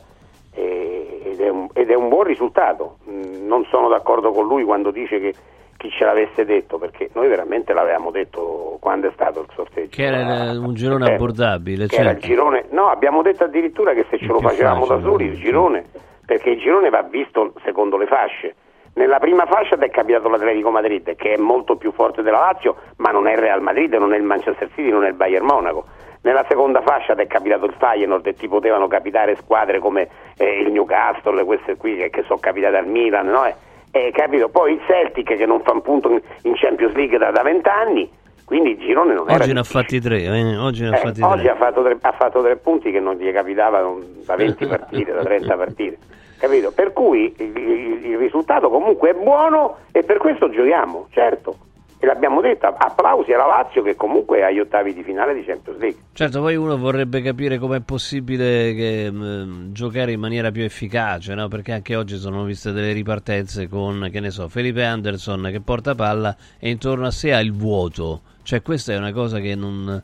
ed è, un, ed è un buon risultato. Mm, non sono d'accordo con lui quando dice che chi ce l'avesse detto, perché noi veramente l'avevamo detto quando è stato il sorteggio. Che era un girone eh, abbordabile, certo. il girone, no, abbiamo detto addirittura che se ce lo facevamo facile, da soli il girone, perché il girone va visto secondo le fasce. Nella prima fascia ti è capitato l'Atletico Madrid, che è molto più forte della Lazio, ma non è il Real Madrid, non è il Manchester City, non è il Bayern Monaco. Nella seconda fascia ti è capitato il Feyenoord e ti potevano capitare squadre come eh, il Newcastle, queste qui che, che sono capitate al Milan, no? Eh, capito? Poi il Celtic che non fa un punto in Champions League da, vent'anni, quindi il girone non oggi ne ha fatti tre, eh? oggi, ne eh, ha, fatti oggi tre. Ha, fatto tre, ha fatto tre punti che non gli capitavano da 20 partite, da 30 partite. Capito? Per cui il, il, il risultato comunque è buono e per questo giochiamo, certo e l'abbiamo detto, applausi alla Lazio che comunque è agli ottavi di finale di Champions League. Certo, poi uno vorrebbe capire com'è possibile che, mh, giocare in maniera più efficace, no? perché anche oggi sono viste delle ripartenze con, che ne so, Felipe Anderson che porta palla e intorno a sé ha il vuoto, cioè questa è una cosa che non...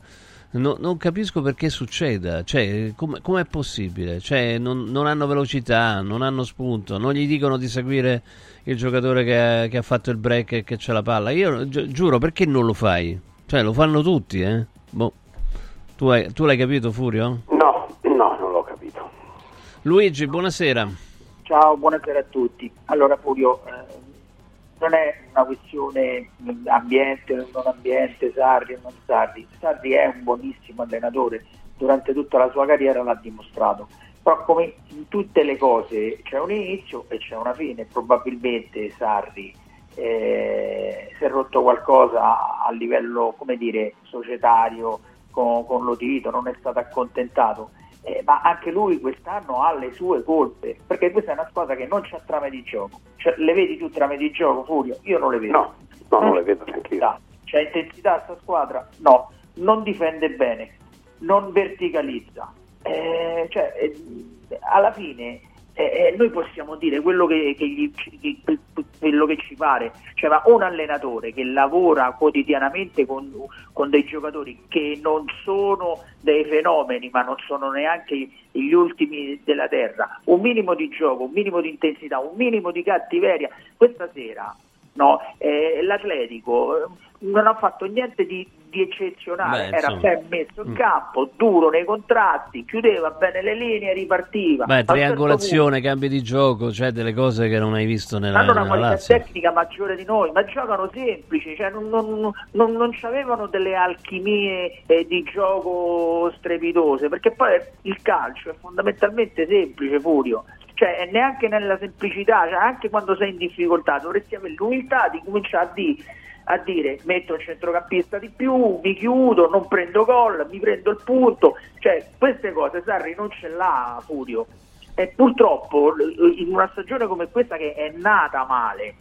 No, non capisco perché succeda, cioè, com- com'è possibile? Cioè, non, non, hanno velocità, non hanno spunto, non gli dicono di seguire il giocatore che ha, che ha fatto il break e che c'è la palla. Io gi- giuro, perché non lo fai? Cioè, lo fanno tutti, eh? Boh. Tu, hai, tu l'hai capito, Furio? No, no, non l'ho capito. Luigi, buonasera. Ciao, buonasera a tutti. Allora, Furio, eh, non è una questione ambiente o non ambiente, Sarri o non Sarri. Sarri è un buonissimo allenatore, durante tutta la sua carriera l'ha dimostrato. Però come in tutte le cose c'è un inizio e c'è una fine. Probabilmente Sarri eh, si è rotto qualcosa a livello, dire, societario con, con Lotito, non è stato accontentato eh, ma anche lui quest'anno ha le sue colpe, perché questa è una squadra che non c'ha trame di gioco. Cioè, le vedi tu trame di gioco, Furio? Io non le vedo. No, no non, non le vedo neanche io. C'è intensità questa squadra? No, non difende bene, non verticalizza. Eh, cioè, eh, alla fine eh, noi possiamo dire quello che, che, gli, che, quello che, ci pare, cioè ma un allenatore che lavora quotidianamente con, con, dei giocatori che non sono dei fenomeni ma non sono neanche gli ultimi della terra, un minimo di gioco, un minimo di intensità, un minimo di cattiveria, questa sera no, eh, l'Atletico non ha fatto niente di, di eccezionale, Beh, era sempre messo in Mm. campo, duro nei contratti, chiudeva bene le linee, ripartiva. Beh, certo triangolazione, cambi di gioco, cioè delle cose che non hai visto nella, hanno una nella qualità Lazio. tecnica maggiore di noi, ma giocano semplici, cioè non, non, non, non c'avevano delle alchimie eh, di gioco strepitose, perché poi il calcio è fondamentalmente semplice, Furio. Cioè, neanche nella semplicità, cioè anche quando sei in difficoltà, dovresti avere l'umiltà di cominciare a, di- a dire metto un centrocampista di più, mi chiudo, non prendo gol, mi prendo il punto. Cioè, queste cose Sarri non ce l'ha Furio. E purtroppo in una stagione come questa che è nata male,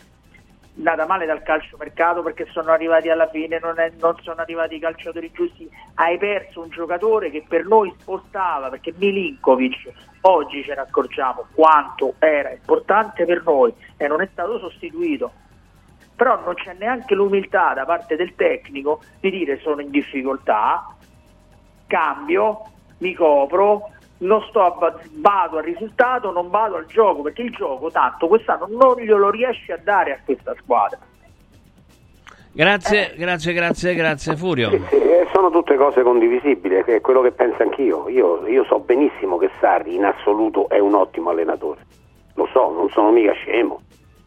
nata male dal calciomercato perché sono arrivati alla fine, non, è- non sono arrivati i calciatori giusti, hai perso un giocatore che per noi spostava, perché Milinkovic oggi ce ne accorgiamo quanto era importante per noi e non è stato sostituito. Però non c'è neanche l'umiltà da parte del tecnico di dire sono in difficoltà, cambio, mi copro, non sto vado al risultato, non vado al gioco, perché il gioco tanto quest'anno non glielo riesce a dare a questa squadra. Grazie, grazie, grazie, grazie Furio. Sì, eh, sono tutte cose condivisibili, è quello che penso anch'io. Io, io so benissimo che Sarri in assoluto è un ottimo allenatore. Lo so, non sono mica scemo.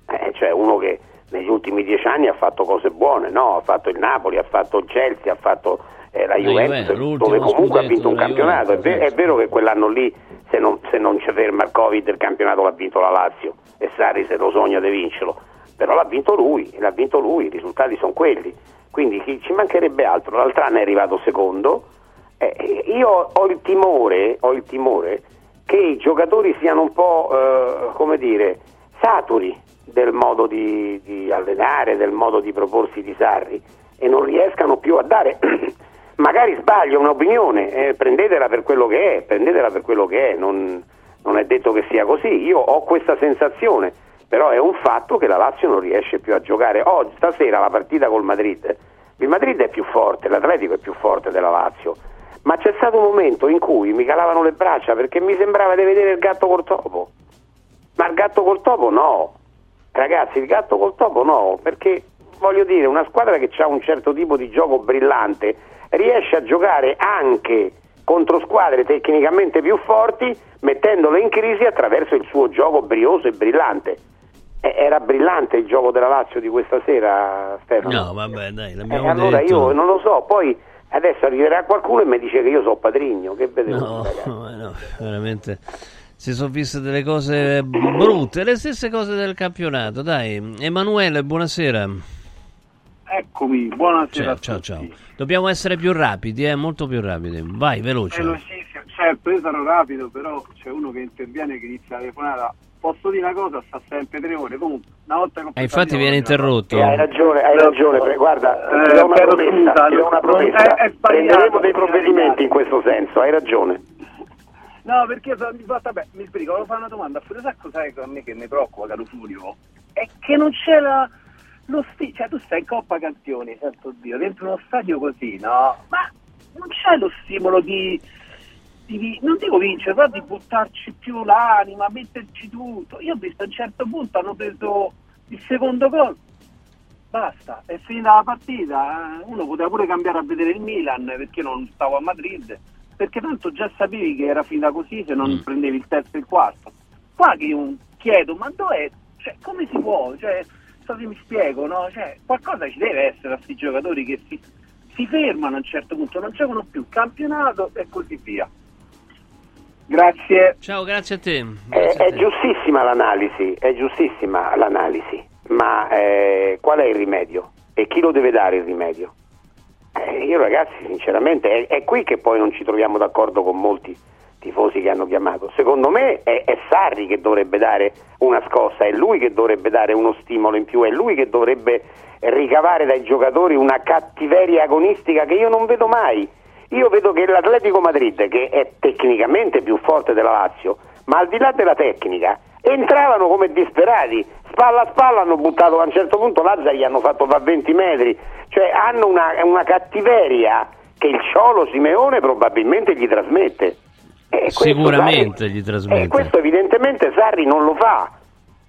Eh, cioè uno che negli ultimi dieci anni ha fatto cose buone, no? Ha fatto il Napoli, ha fatto il Chelsea, ha fatto eh, la La Juventus, Juve- l'ultimo dove comunque ha vinto un campionato. È, ve- Juventus, è vero che quell'anno lì, se non, se non ci ferma il Covid, il campionato l'ha vinto la Lazio e Sarri se lo sogna di vincerlo. Però l'ha vinto lui, l'ha vinto lui, i risultati sono quelli. Quindi chi- ci mancherebbe altro. L'altro anno è arrivato secondo. Eh, io ho il timore, ho il timore che i giocatori siano un po', eh, come dire, saturi del modo di, di allenare, del modo di proporsi di Sarri e non riescano più a dare. <clears throat> Magari sbaglio, un'opinione, eh, prendetela per quello che è, prendetela per quello che è, non, non è detto che sia così. Io ho questa sensazione, però è un fatto che la Lazio non riesce più a giocare. Oggi, stasera, la partita col Madrid, il Madrid è più forte, l'Atletico è più forte della Lazio, ma c'è stato un momento in cui mi calavano le braccia perché mi sembrava di vedere il gatto col topo. Ma il gatto col topo no, ragazzi, il gatto col topo no, perché voglio dire, una squadra che ha un certo tipo di gioco brillante riesce a giocare anche contro squadre tecnicamente più forti, mettendole in crisi attraverso il suo gioco brioso e brillante. Eh, Era brillante il gioco della Lazio di questa sera, Stefano. No, vabbè, dai, Eh, l'abbiamo allora detto. io non lo so, poi adesso arriverà qualcuno e mi dice che io sono Patrigno, che vedevo. No, no, <laughs> no, veramente. Si sono viste delle cose brutte, le stesse cose del campionato. Dai, Emanuele, buonasera. Eccomi, buonasera. Ciao, ciao, ciao. Dobbiamo essere più rapidi, eh, molto più rapidi. Vai, veloce. Velocissimo, certo, io sarò rapido, però c'è uno che interviene che inizia la telefonata. Posso dire una cosa, sta sempre tre ore. Comunque, una volta che ho E infatti viene interrotto. Eh, hai ragione, hai ragione, pre- guarda, Eh, ti do una promessa, scusa, ti do una promessa. è- è prenderemo dei provvedimenti in questo senso, hai ragione. No, perché so- mi vabbè, mi spiego, volevo fare una domanda. A Furio Sacco, sai a me che mi preoccupa, caro Furio? È che non c'è la, lo stile, cioè tu stai in Coppa Campioni, santo Dio, dentro uno stadio così, no? Ma non c'è lo stimolo di, non dico vincere, però di buttarci più l'anima, metterci tutto. Io ho visto a un certo punto hanno preso il secondo gol, basta, è finita la partita, eh, uno poteva pure cambiare a vedere il Milan perché non stavo a Madrid, perché tanto già sapevi che era finita così se non prendevi il terzo e il quarto. Qua che io chiedo, ma dov'è? Cioè, come si può? Cioè, so se mi spiego, no? Cioè, qualcosa ci deve essere a questi giocatori che si, si fermano a un certo punto, non giocano più campionato e così via. Grazie. Ciao, grazie a te. È, è giustissima l'analisi, è giustissima l'analisi, ma eh, qual è il rimedio? E chi lo deve dare il rimedio? Io ragazzi, sinceramente, è, è qui che poi non ci troviamo d'accordo con molti tifosi che hanno chiamato. Secondo me è, è Sarri che dovrebbe dare una scossa, è lui che dovrebbe dare uno stimolo in più, è lui che dovrebbe ricavare dai giocatori una cattiveria agonistica che io non vedo mai. Io vedo che l'Atletico Madrid, che è tecnicamente più forte della Lazio, ma al di là della tecnica, entravano come disperati, spalla a spalla hanno buttato a un certo punto Lazza gli hanno fatto fare 20 metri, cioè hanno una, una cattiveria che il Ciolo Simeone probabilmente gli trasmette. E Sicuramente Sarri- gli e trasmette. questo evidentemente Sarri non lo fa.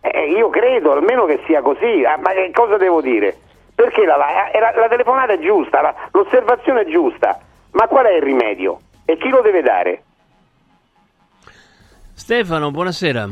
Eh, io credo almeno che sia così. Ah, ma che cosa devo dire? Perché la, la- la telefonata è giusta, la- l'osservazione è giusta, ma qual è il rimedio? E chi lo deve dare? Stefano, buonasera.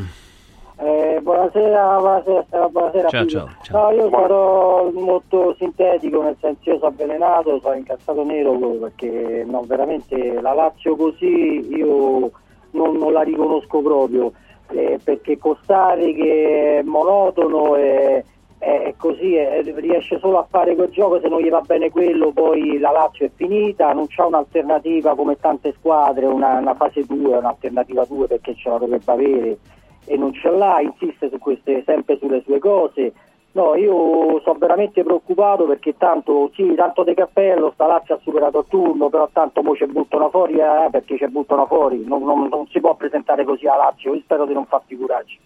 Eh, buonasera, buonasera, buonasera. Ciao, Filippo. ciao, No, io sarò molto sintetico, nel senso io sono avvelenato, sono incazzato nero perché no, veramente la Lazio così io non, non la riconosco proprio, eh, perché Costari che è monotono e è, è così, è- riesce solo a fare quel gioco, se non gli va bene quello poi la Lazio è finita, non c'ha un'alternativa come tante squadre, una, una fase 2, un'alternativa 2 perché ce la dovrebbe avere e non ce l'ha, insiste su queste, sempre sulle sue cose. No, io sono veramente preoccupato perché tanto, sì, tanto De Cappello, sta Lazio ha superato il turno, però tanto mo ci buttano fuori eh, perché ci buttano fuori, non, non- non si può presentare così a Lazio, io spero di non far figurarci.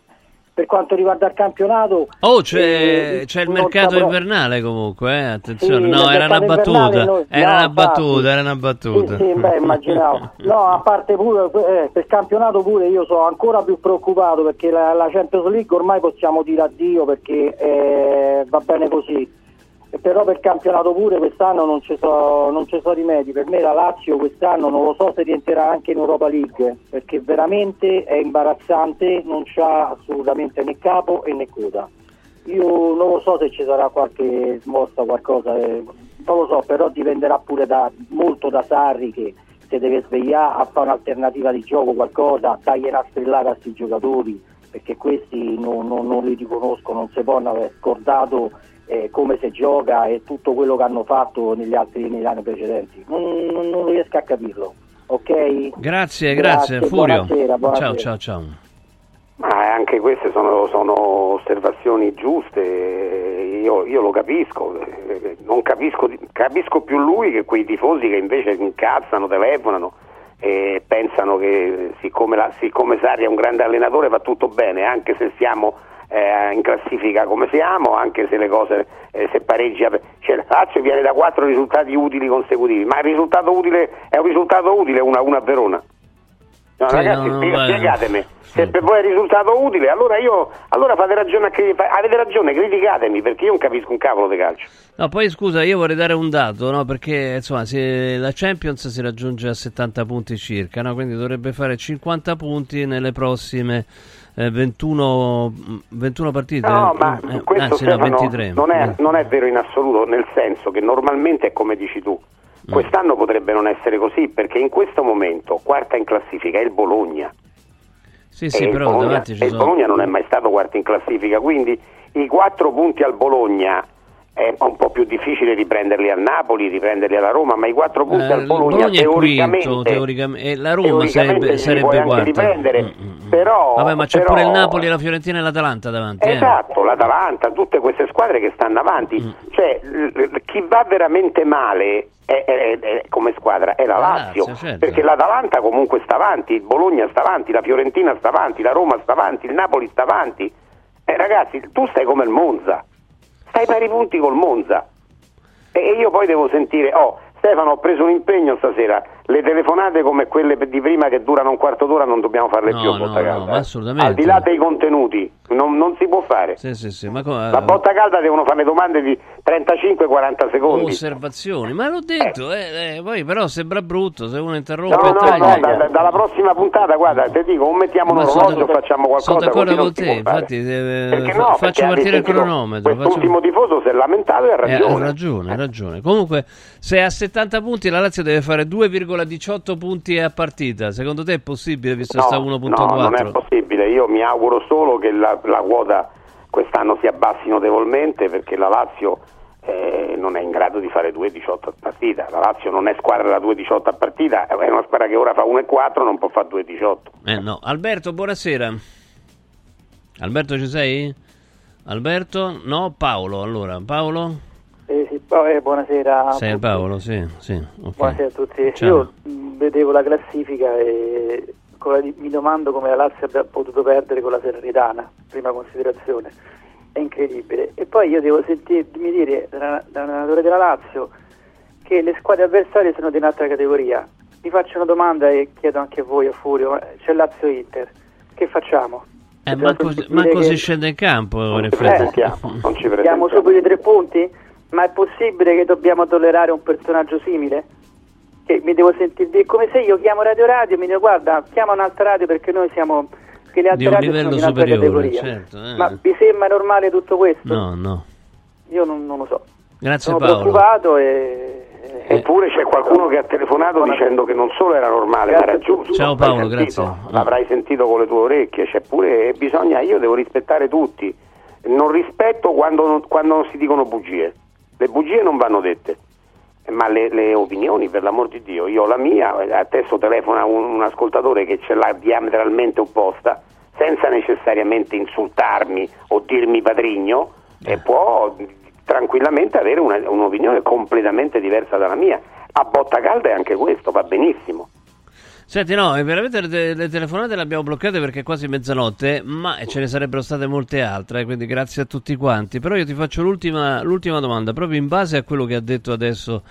Per quanto riguarda il campionato... Oh, c'è, eh, c'è il non mercato saprò- invernale comunque, eh, attenzione. Sì, no, era una battuta. noi- Era no, una battuta, era una battuta. Sì, sì, beh, immaginavo. No, a parte pure, eh, per campionato pure io sono ancora più preoccupato perché la, la Champions League ormai possiamo dire addio perché eh, va bene così. Però per campionato pure quest'anno non ci sono rimedi. Per me la Lazio quest'anno non lo so se rientrerà anche in Europa League perché veramente è imbarazzante, non c'ha assolutamente né capo né coda. Io non lo so se ci sarà qualche smossa, qualcosa, eh, non lo so, però dipenderà pure da, molto da Sarri che si deve svegliare a fare un'alternativa di gioco, qualcosa, tagliare a strillare a questi giocatori, perché questi non, non- non li riconosco, non si possono aver scordato eh, come si gioca e tutto quello che hanno fatto negli altri negli anni precedenti. Non, non- non riesco a capirlo, ok? Grazie, grazie, Furio. Buonasera, buonasera. Ciao, ciao, ciao. Ma anche queste sono, sono osservazioni giuste, io, io lo capisco, non capisco, capisco più lui che quei tifosi che invece incazzano, telefonano e pensano che siccome, la- siccome Sarri è un grande allenatore va tutto bene, anche se siamo eh, in classifica come siamo, anche se le cose, eh, se pareggia, cioè la Lazio viene da quattro risultati utili consecutivi, ma il risultato utile è un risultato utile 1-1 a Verona. No, Sì, ragazzi, no, no, spiegatemi. Se per voi è risultato utile, allora io allora fate ragione a cri- avete ragione, criticatemi perché io non capisco un cavolo di calcio. No, poi scusa, io vorrei dare un dato, no? Perché insomma, se la Champions si raggiunge a 70 punti circa, no? Quindi dovrebbe fare 50 punti nelle prossime eh, 21, mm, 21 partite. No, ma Eh, questo anzi, no, Stefano, 23. non, è, Eh. non è vero in assoluto, nel senso che normalmente è come dici tu. Quest'anno potrebbe non essere così perché in questo momento quarta in classifica è il Bologna. Sì, sì, e il però Bologna, davanti ci e il sono... Bologna non è mai stato quarto in classifica, quindi i quattro punti al Bologna è un po' più difficile riprenderli al Napoli, riprenderli alla Roma, ma i quattro punti Eh, al Bologna, Bologna è teoricamente, quinto, teoricamente, e la Roma teoricamente sarebbe, sarebbe quarta. riprendere, però, Vabbè, ma c'è però- pure il Napoli, la Fiorentina e l'Atalanta davanti. eh. Esatto, l'Atalanta, tutte queste squadre che stanno avanti, Mm. cioè chi va veramente male è- è- è- come squadra è la La Lazio, Lazio, certo. perché l'Atalanta comunque sta avanti, il Bologna sta avanti, la Fiorentina sta avanti, la Roma sta avanti, il Napoli sta avanti. Eh, ragazzi, tu stai come il Monza, stai pari punti col Monza. E io poi devo sentire, oh Stefano ho preso un impegno stasera, le telefonate come quelle di prima che durano un quarto d'ora non dobbiamo farle No, più a no, botta no, calda. ma eh. assolutamente. Al di là dei contenuti, non, non si può fare. Sì, sì, sì, ma come- La botta calda devono fare domande di 35-40 secondi. osservazioni, ma l'ho detto, eh, eh, poi però sembra brutto se uno interrompe No, no, taglia. no, da- da- dalla prossima puntata, guarda, ti dico, o mettiamo un orologio o facciamo qualcosa. sono d'accordo con te, infatti, eh, Perché fa- no, faccio partire il cronometro, Quest'ultimo tifoso si è lamentato e ha Eh, ragione. ha ragione, ha ragione. Comunque, se a 70 punti la Lazio deve fare 2,18 punti a partita, secondo te è possibile visto che sta No, 1.4? no, non è possibile. Io mi auguro solo che la, la quota quest'anno si abbassi notevolmente perché la Lazio eh, non è in grado di fare 2,18 a partita. La Lazio non è squadra da 2,18 a partita, è una squadra che ora fa 1,4 non può fare 2,18. Eh no. Alberto, buonasera. Alberto ci sei? Alberto? No, Paolo. Allora, Paolo? Eh, sì, eh, buonasera. Sei il Paolo, sì, sì. ok. Buonasera a tutti. Ciao. Io vedevo la classifica e mi domando come la Lazio abbia potuto perdere con la Salernitana, prima considerazione. È incredibile. E poi io devo sentirmi dire da da un allenatore della Lazio che le squadre avversarie sono di un'altra categoria. Vi faccio una domanda e chiedo anche a voi, a Furio. C'è Lazio Inter. Che facciamo? Eh, manco, manco che- si scende in campo, in ci effetti. presentiamo, non ci Diamo subito i tre punti? Ma è possibile che dobbiamo tollerare un personaggio simile? Che mi devo sentire dire come se io chiamo Radio Radio e mi dico guarda, chiama un'altra radio perché noi siamo che le Di altre un radio sono livello di un'altra superiore, categoria. certo. eh. Ma vi sembra normale tutto questo? No, no. Io non, non lo so. Grazie Sono Paolo. preoccupato e Eppure c'è qualcuno che ha telefonato dicendo che non solo era normale, ma era giusto. Ciao Paolo, sentito? grazie. L'avrai sentito con le tue orecchie, c'è pure, bisogna, io devo rispettare tutti. Non rispetto quando quando non si dicono bugie. Le bugie non vanno dette. Ma le, le opinioni, per l'amor di Dio, io ho la mia, adesso telefona un, un ascoltatore che ce l'ha diametralmente opposta, senza necessariamente insultarmi o dirmi padrigno, e può tranquillamente avere una- un'opinione completamente diversa dalla mia. A botta calda è anche questo, va benissimo. Senti, no, veramente le, te- le telefonate le abbiamo bloccate perché è quasi mezzanotte, ma ce ne sarebbero state molte altre, eh, quindi grazie a tutti quanti. Però io ti faccio l'ultima, l'ultima domanda, proprio in base a quello che ha detto adesso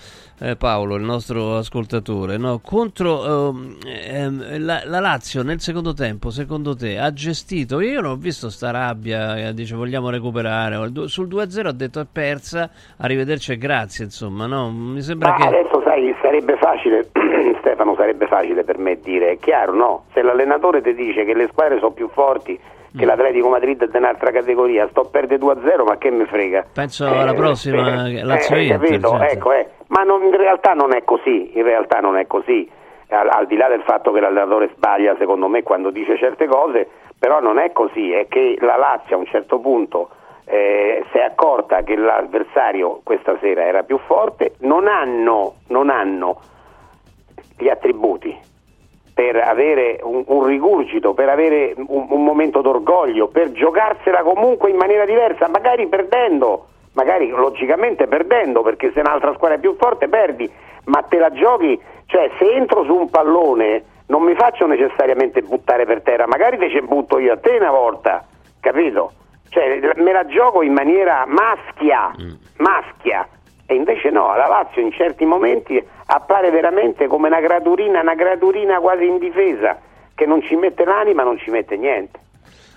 eh, Paolo, il nostro ascoltatore. No? Contro ehm, la, la Lazio nel secondo tempo, secondo te, ha gestito? Io non ho visto sta rabbia, eh, dice vogliamo recuperare. Sul 2-0 ha detto è persa, arrivederci e grazie, insomma, no? Mi sembra Ma che... adesso sai, sarebbe facile, <clears throat> Stefano, sarebbe facile per me dire, è chiaro, no? Se l'allenatore ti dice che le squadre sono più forti, Mm. che l'Atletico Madrid è di un'altra categoria, sto a perdere 2-0, ma che mi frega? Penso alla prossima eh, Lazio-Inter, capito? certo. Ecco, eh. Ma non- in realtà non è così, in realtà non è così. Al, al di là del fatto che l'allenatore sbaglia, secondo me, quando dice certe cose, però non è così, è che la Lazio a un certo punto eh, si è accorta che l'avversario questa sera era più forte, non hanno, non hanno gli attributi per avere un, un rigurgito, per avere un, un momento d'orgoglio, per giocarsela comunque in maniera diversa, magari perdendo, magari logicamente perdendo, perché se un'altra squadra è più forte perdi, ma te la giochi, cioè se entro su un pallone non mi faccio necessariamente buttare per terra, magari te ci butto io a te una volta, capito? Cioè me la gioco in maniera maschia, maschia. E invece no, la Lazio in certi momenti appare veramente come una gradurina, una gradurina quasi indifesa, che non ci mette l'anima, non ci mette niente.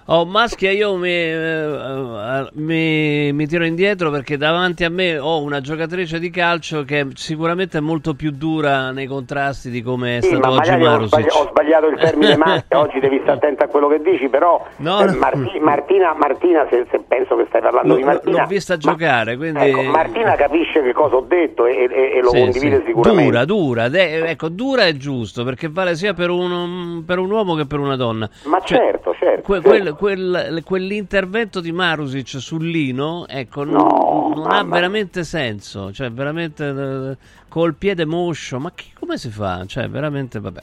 Oh, Maschia, io mi, eh, mi- mi tiro indietro perché davanti a me ho una giocatrice di calcio che sicuramente è molto più dura nei contrasti di come è Sì, stato ma oggi ho, Marusic. ho sbagliato il termine maschia, oggi devi stare attento a quello che dici, però No, eh, no. Marti- Martina, Martina se, se penso che stai parlando L'ho, di Martina, l'ho vista giocare, quindi... ecco, Martina capisce che cosa ho detto e, e- e lo Sì, condivide sì. sicuramente. Dura, dura, de- ecco, dura è giusto perché vale sia per un, per un uomo che per una donna. Ma Cioè, certo, certo. que- certo. Quel- quel- quell'intervento di Marusic sul Lino, ecco, non, non ha veramente senso, cioè veramente eh, col piede moscio, ma che- come si fa? Cioè, veramente, vabbè.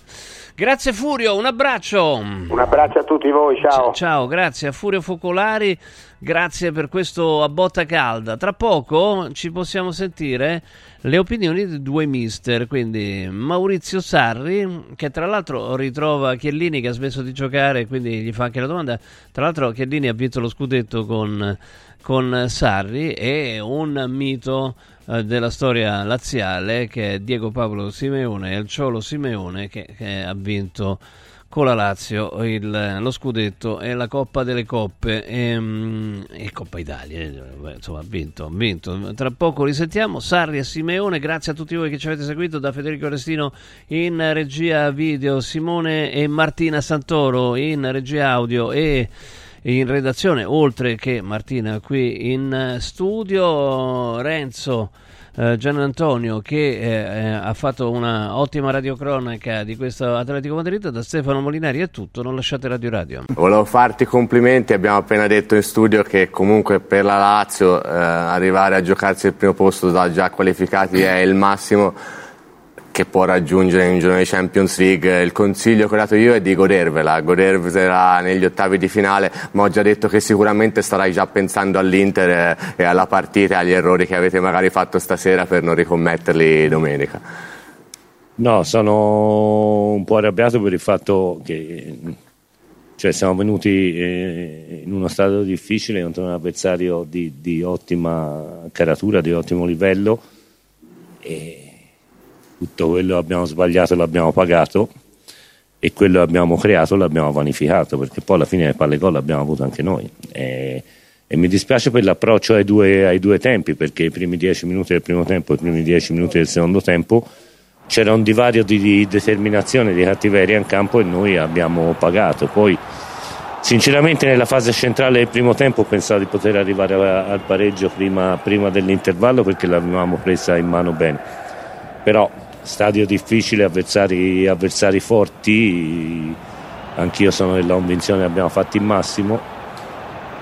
Grazie Furio, un abbraccio. Un abbraccio a tutti voi, ciao. C- ciao, grazie a Furio Focolari, grazie per questo a botta calda. Tra poco ci possiamo sentire le opinioni di due mister, quindi Maurizio Sarri, che tra l'altro ritrova Chiellini che ha smesso di giocare, quindi gli fa anche la domanda. Tra l'altro Chiellini ha vinto lo scudetto con, con Sarri e un mito eh, della storia laziale che è Diego Paolo Simeone, il Ciolo Simeone che, che ha vinto con la Lazio il- lo scudetto e la Coppa delle Coppe. E, mm, e Coppa Italia eh, insomma ha vinto, vinto. Tra poco risentiamo. Sarri e Simeone grazie a tutti voi che ci avete seguito da Federico Restino in regia video Simone e Martina Santoro in regia audio e in redazione oltre che Martina qui in studio. Renzo eh, Gian Antonio che eh, eh, ha fatto una ottima radiocronaca di questo Atletico Madrid da Stefano Molinari è tutto, non lasciate Radio Radio. Volevo farti complimenti, abbiamo appena detto in studio che comunque per la Lazio arrivare a giocarsi il primo posto da già qualificati è il massimo che può raggiungere in un giorno di Champions League. Il consiglio che ho dato io è di godervela, godervela negli ottavi di finale, ma ho già detto che sicuramente starai già pensando all'Inter eh, e alla partita e agli errori che avete magari fatto stasera per non ricommetterli domenica. No, sono un po' arrabbiato per il fatto che cioè, siamo venuti eh, in uno stato difficile contro un avversario di, di ottima caratura, di ottimo livello e tutto quello che abbiamo sbagliato l'abbiamo pagato e quello che abbiamo creato l'abbiamo vanificato perché poi alla fine le palle gol l'abbiamo avuto anche noi. E, E mi dispiace per l'approccio ai due, ai due tempi, perché i primi dieci minuti del primo tempo e i primi dieci minuti del secondo tempo c'era un divario di, di determinazione, di cattiveria in campo e noi abbiamo pagato. Poi Sinceramente nella fase centrale del primo tempo pensavo di poter arrivare al pareggio prima, prima dell'intervallo perché l'avevamo presa in mano bene. Però stadio difficile, avversari, avversari forti, anch'io sono della convinzione che abbiamo fatto il massimo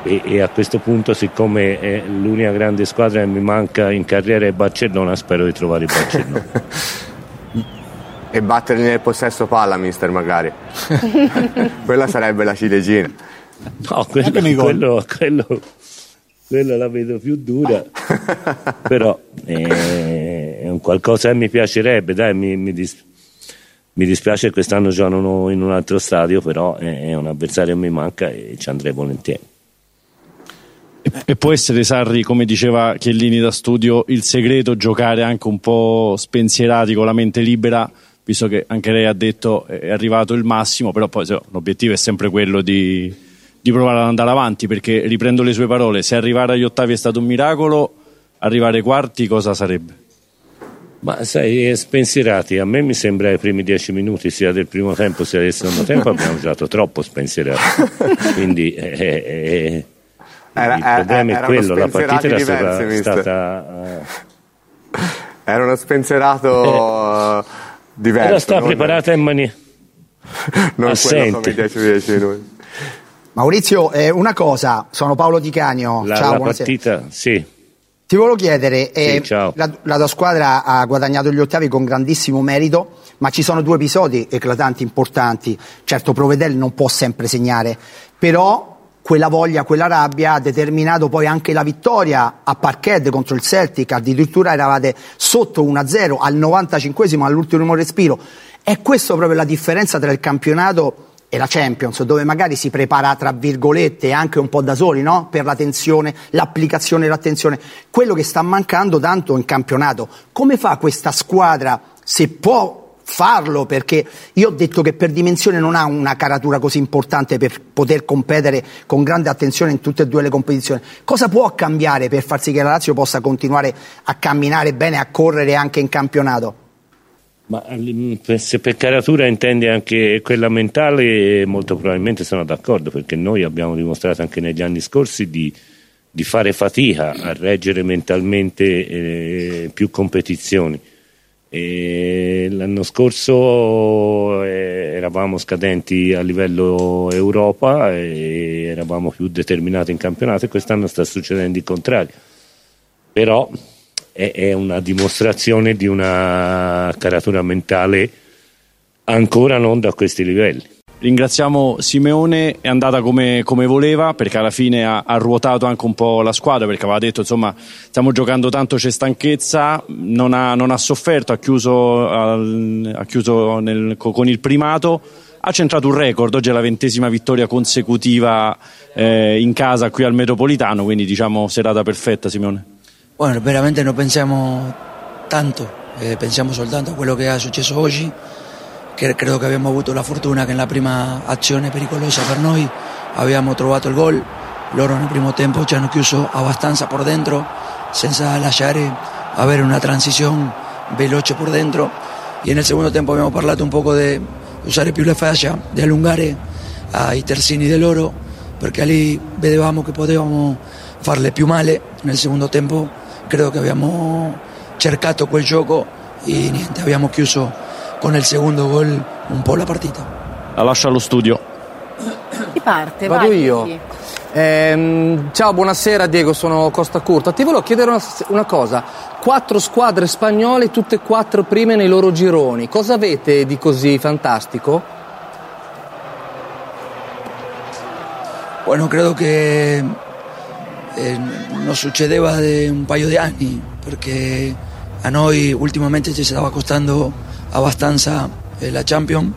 e, e, a questo punto siccome è l'unica grande squadra che mi manca in carriera è Barcellona spero di trovare il Barcellona. <laughs> e batterli nel possesso palla, mister, magari. <laughs> Quella sarebbe la ciliegina. No, quello, quello, quello, quello, la vedo più dura, <laughs> però eh, qualcosa che mi piacerebbe, dai, mi, mi, dis- mi dispiace quest'anno giocano in un altro stadio, però è un avversario che mi manca e ci andrei volentieri. E può essere, Sarri, come diceva Chiellini da studio, il segreto giocare anche un po' spensierati con la mente libera visto che anche lei ha detto è arrivato il massimo, però poi l'obiettivo è sempre quello di, di provare ad andare avanti, perché riprendo le sue parole, se arrivare agli ottavi è stato un miracolo, arrivare ai quarti cosa sarebbe? Ma sai, spensierati, a me mi sembra i primi dieci minuti sia del primo tempo sia del secondo tempo abbiamo giocato troppo spensierati, quindi eh, eh, eh era, il problema è quello, la partita era stata... stata uh... Era uno spensierato... Eh diverso. Era stata preparata in maniera non assente. 10 minuti. Maurizio, eh, una cosa, sono Paolo Di Canio. La, ciao, la partita, sì. Ti volevo chiedere, eh, sì, la, la, tua squadra ha guadagnato gli ottavi con grandissimo merito, ma ci sono due episodi eclatanti, importanti. Certo, Provedel non può sempre segnare, però quella voglia, quella rabbia ha determinato poi anche la vittoria a Parkhead contro il Celtic, addirittura eravate sotto 1-0 al 95esimo all'ultimo respiro. È questa proprio la differenza tra il campionato e la Champions, dove magari si prepara tra virgolette anche un po' da soli, no? Per la tensione, l'applicazione e l'attenzione. Quello che sta mancando tanto in campionato. Come fa questa squadra, se può farlo perché io ho detto che per dimensione non ha una caratura così importante per poter competere con grande attenzione in tutte e due le competizioni. Cosa può cambiare per far sì che la Lazio possa continuare a camminare bene, a correre anche in campionato? Ma mm, se per caratura intendi anche quella mentale, molto probabilmente sono d'accordo perché noi abbiamo dimostrato anche negli anni scorsi di, di fare fatica a reggere mentalmente eh, più competizioni e l'anno scorso eh, eravamo scadenti a livello Europa e eravamo più determinati in campionato e quest'anno sta succedendo il contrario. Però è, è una dimostrazione di una caratura mentale ancora non da questi livelli. Ringraziamo Simeone, è andata come, come voleva perché alla fine ha, ha, ruotato anche un po' la squadra perché aveva detto insomma stiamo giocando tanto, c'è stanchezza, non ha, non ha sofferto, ha chiuso, ha chiuso nel, con il primato, ha centrato un record, oggi è la ventesima vittoria consecutiva eh, in casa qui al Metropolitano, quindi diciamo serata perfetta Simeone. Bueno, veramente non pensiamo tanto, eh, pensiamo soltanto a quello che è successo oggi che credo che abbiamo avuto la fortuna che nella prima azione pericolosa per noi abbiamo trovato il gol, loro nel primo tempo ci hanno chiuso abbastanza per dentro senza lasciare avere una transizione veloce per dentro e nel secondo tempo abbiamo parlato un po' di usare più la fascia, di allungare ai terzini di loro perché lì vedevamo che potevamo farle più male nel secondo tempo credo che abbiamo cercato quel gioco e niente, abbiamo chiuso con il secondo gol un po' la partita. La lascio allo studio. Chi parte? Vado Vai, io. Eh, ciao, buonasera Diego, sono Costa Curta. Ti volevo chiedere una, una, cosa. Quattro squadre spagnole, tutte e quattro prime nei loro gironi. Cosa avete di così fantastico? Bueno, credo che eh, non da un paio di anni, perché a noi ultimamente ci stava costando abbastanza eh, la Champions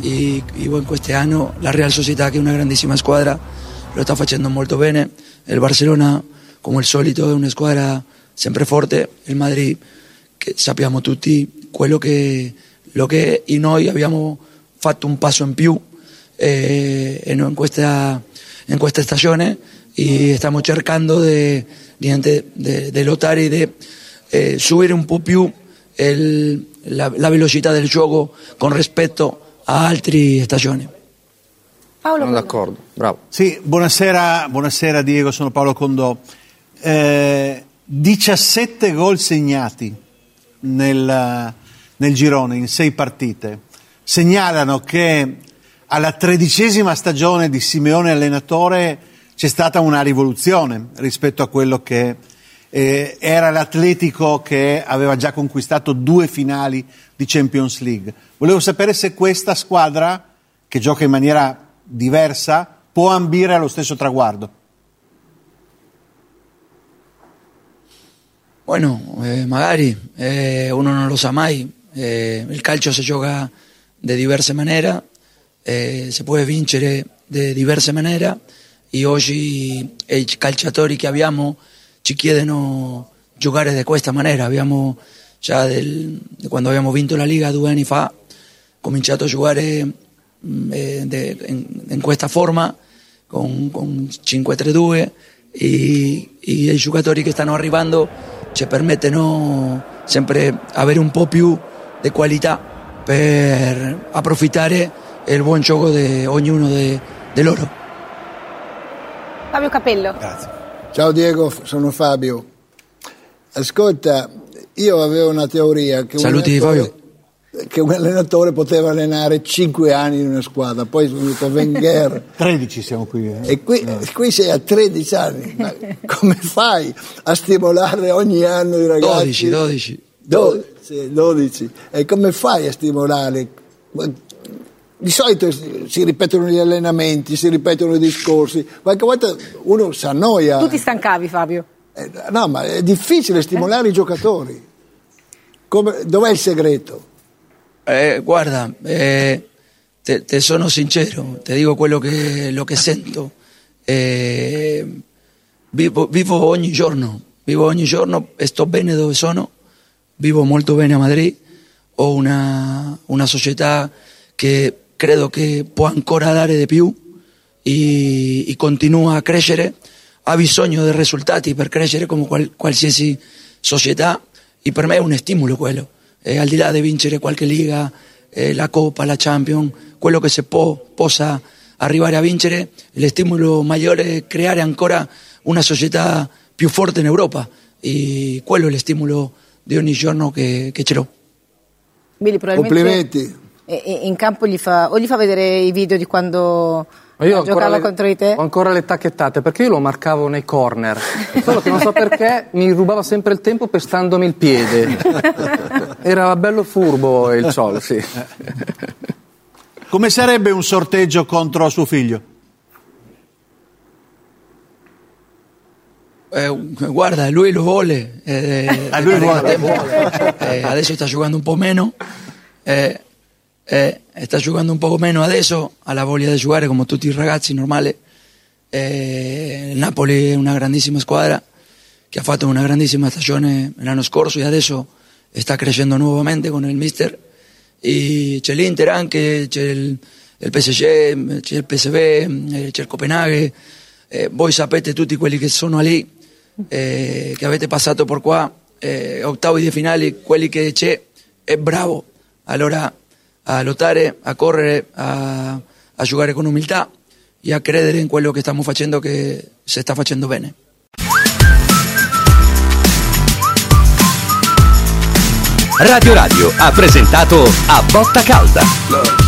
e, e bueno, quest'anno la Real Società che è una grandissima squadra lo sta facendo molto bene. Il Barcellona come al solito è una squadra sempre forte il Madrid che sappiamo tutti quello che, lo che e noi abbiamo fatto un passo in più eh, in, questa, in questa stagione y estamos cercando de, diante de, de lottare de eh, subire un po' più il- la, la velocità del gioco con rispetto a altre stagioni. Paolo Sono d'accordo, bravo. Sì, buonasera, buonasera Diego, sono Paolo Condò. Eh, 17 gol segnati nel, nel girone in sei partite segnalano che alla tredicesima stagione di Simeone allenatore c'è stata una rivoluzione rispetto a quello che eh, era l'Atletico che aveva già conquistato due finali di Champions League. Volevo sapere se questa squadra, che gioca in maniera diversa, può ambire allo stesso traguardo. Bueno, eh, magari eh, uno non lo sa mai, eh, il calcio si gioca di diverse maniere, eh, si può vincere di diverse maniere e oggi i calciatori che abbiamo ci chiedono giocare di questa maniera. Abbiamo già del- quando abbiamo vinto la Liga due anni fa cominciato a giocare mm, eh, de- in, questa forma con, con 5-3-2 e, e i giocatori che stanno arrivando ci permettono sempre avere un po' più di qualità per approfittare il buon gioco di ognuno di loro. Fabio Capello. Ciao Diego, sono Fabio. Ascolta, io avevo una teoria che un, Saluti, allenatore, che un allenatore poteva allenare 5 anni in una squadra, poi è venuto Wenger <laughs> 13 siamo qui. eh. e qui, qui sei a 13 anni. Ma come fai a stimolare ogni anno i ragazzi? 12, 12. Do- sì, 12. E come fai a stimolare? Di solito si ripetono gli allenamenti, si ripetono i discorsi, qualche volta uno si annoia. Tu ti stancavi, Fabio. Eh, No, ma è difficile stimolare i giocatori. Come- dov'è il segreto? Eh, guarda, eh, te, te sono sincero, te dico quello che, lo che sento. Eh, vivo, vivo ogni giorno, vivo ogni giorno sto bene dove sono, vivo molto bene a Madrid, ho una, una società che credo che può ancora dare di più e, e continua a crescere, ha bisogno di risultati per crescere come qual- qualsiasi società e per me è un stimolo quello, Eh, al di là di vincere qualche liga, eh, la Coppa, la Champions, quello che si può, possa arrivare a vincere, il stimolo maggiore è creare ancora una società più forte in Europa e quello è lo stimolo di ogni giorno che, che ce l'ho. Billy, probabilmente Complimenti. E- e- in campo gli fa, o gli fa vedere i video di quando Ma io ho giocava le- contro di te? Ho ancora le tacchettate perché io lo marcavo nei corner. Solo che non so perché mi rubava sempre il tempo pestandomi il piede. Era bello furbo il Ciol, sì. Come sarebbe un sorteggio contro suo figlio? Eh, guarda, lui lo vuole. eh, Ah, lui da vuole. Eh, adesso sta giocando un po' meno. Eh, sta giocando un po' meno adesso. Ha la voglia di giocare come tutti i ragazzi, normale. Eh, Napoli è una grandissima squadra che ha fatto una grandissima stagione l'anno scorso e adesso sta crescendo nuovamente con il mister. E c'è l'Inter anche, c'è il, il PSG, c'è il PSV, eh, c'è il Copenaghen. Eh, voi sapete tutti quelli che sono lì, eh, che avete passato por qua, eh, ottavi di finale, quelli che c'è, è bravo. Allora a lottare, a correre, a, a giocare con umiltà e a credere in quello che stiamo facendo che si sta facendo bene. Radio Radio ha presentato A Botta Calda.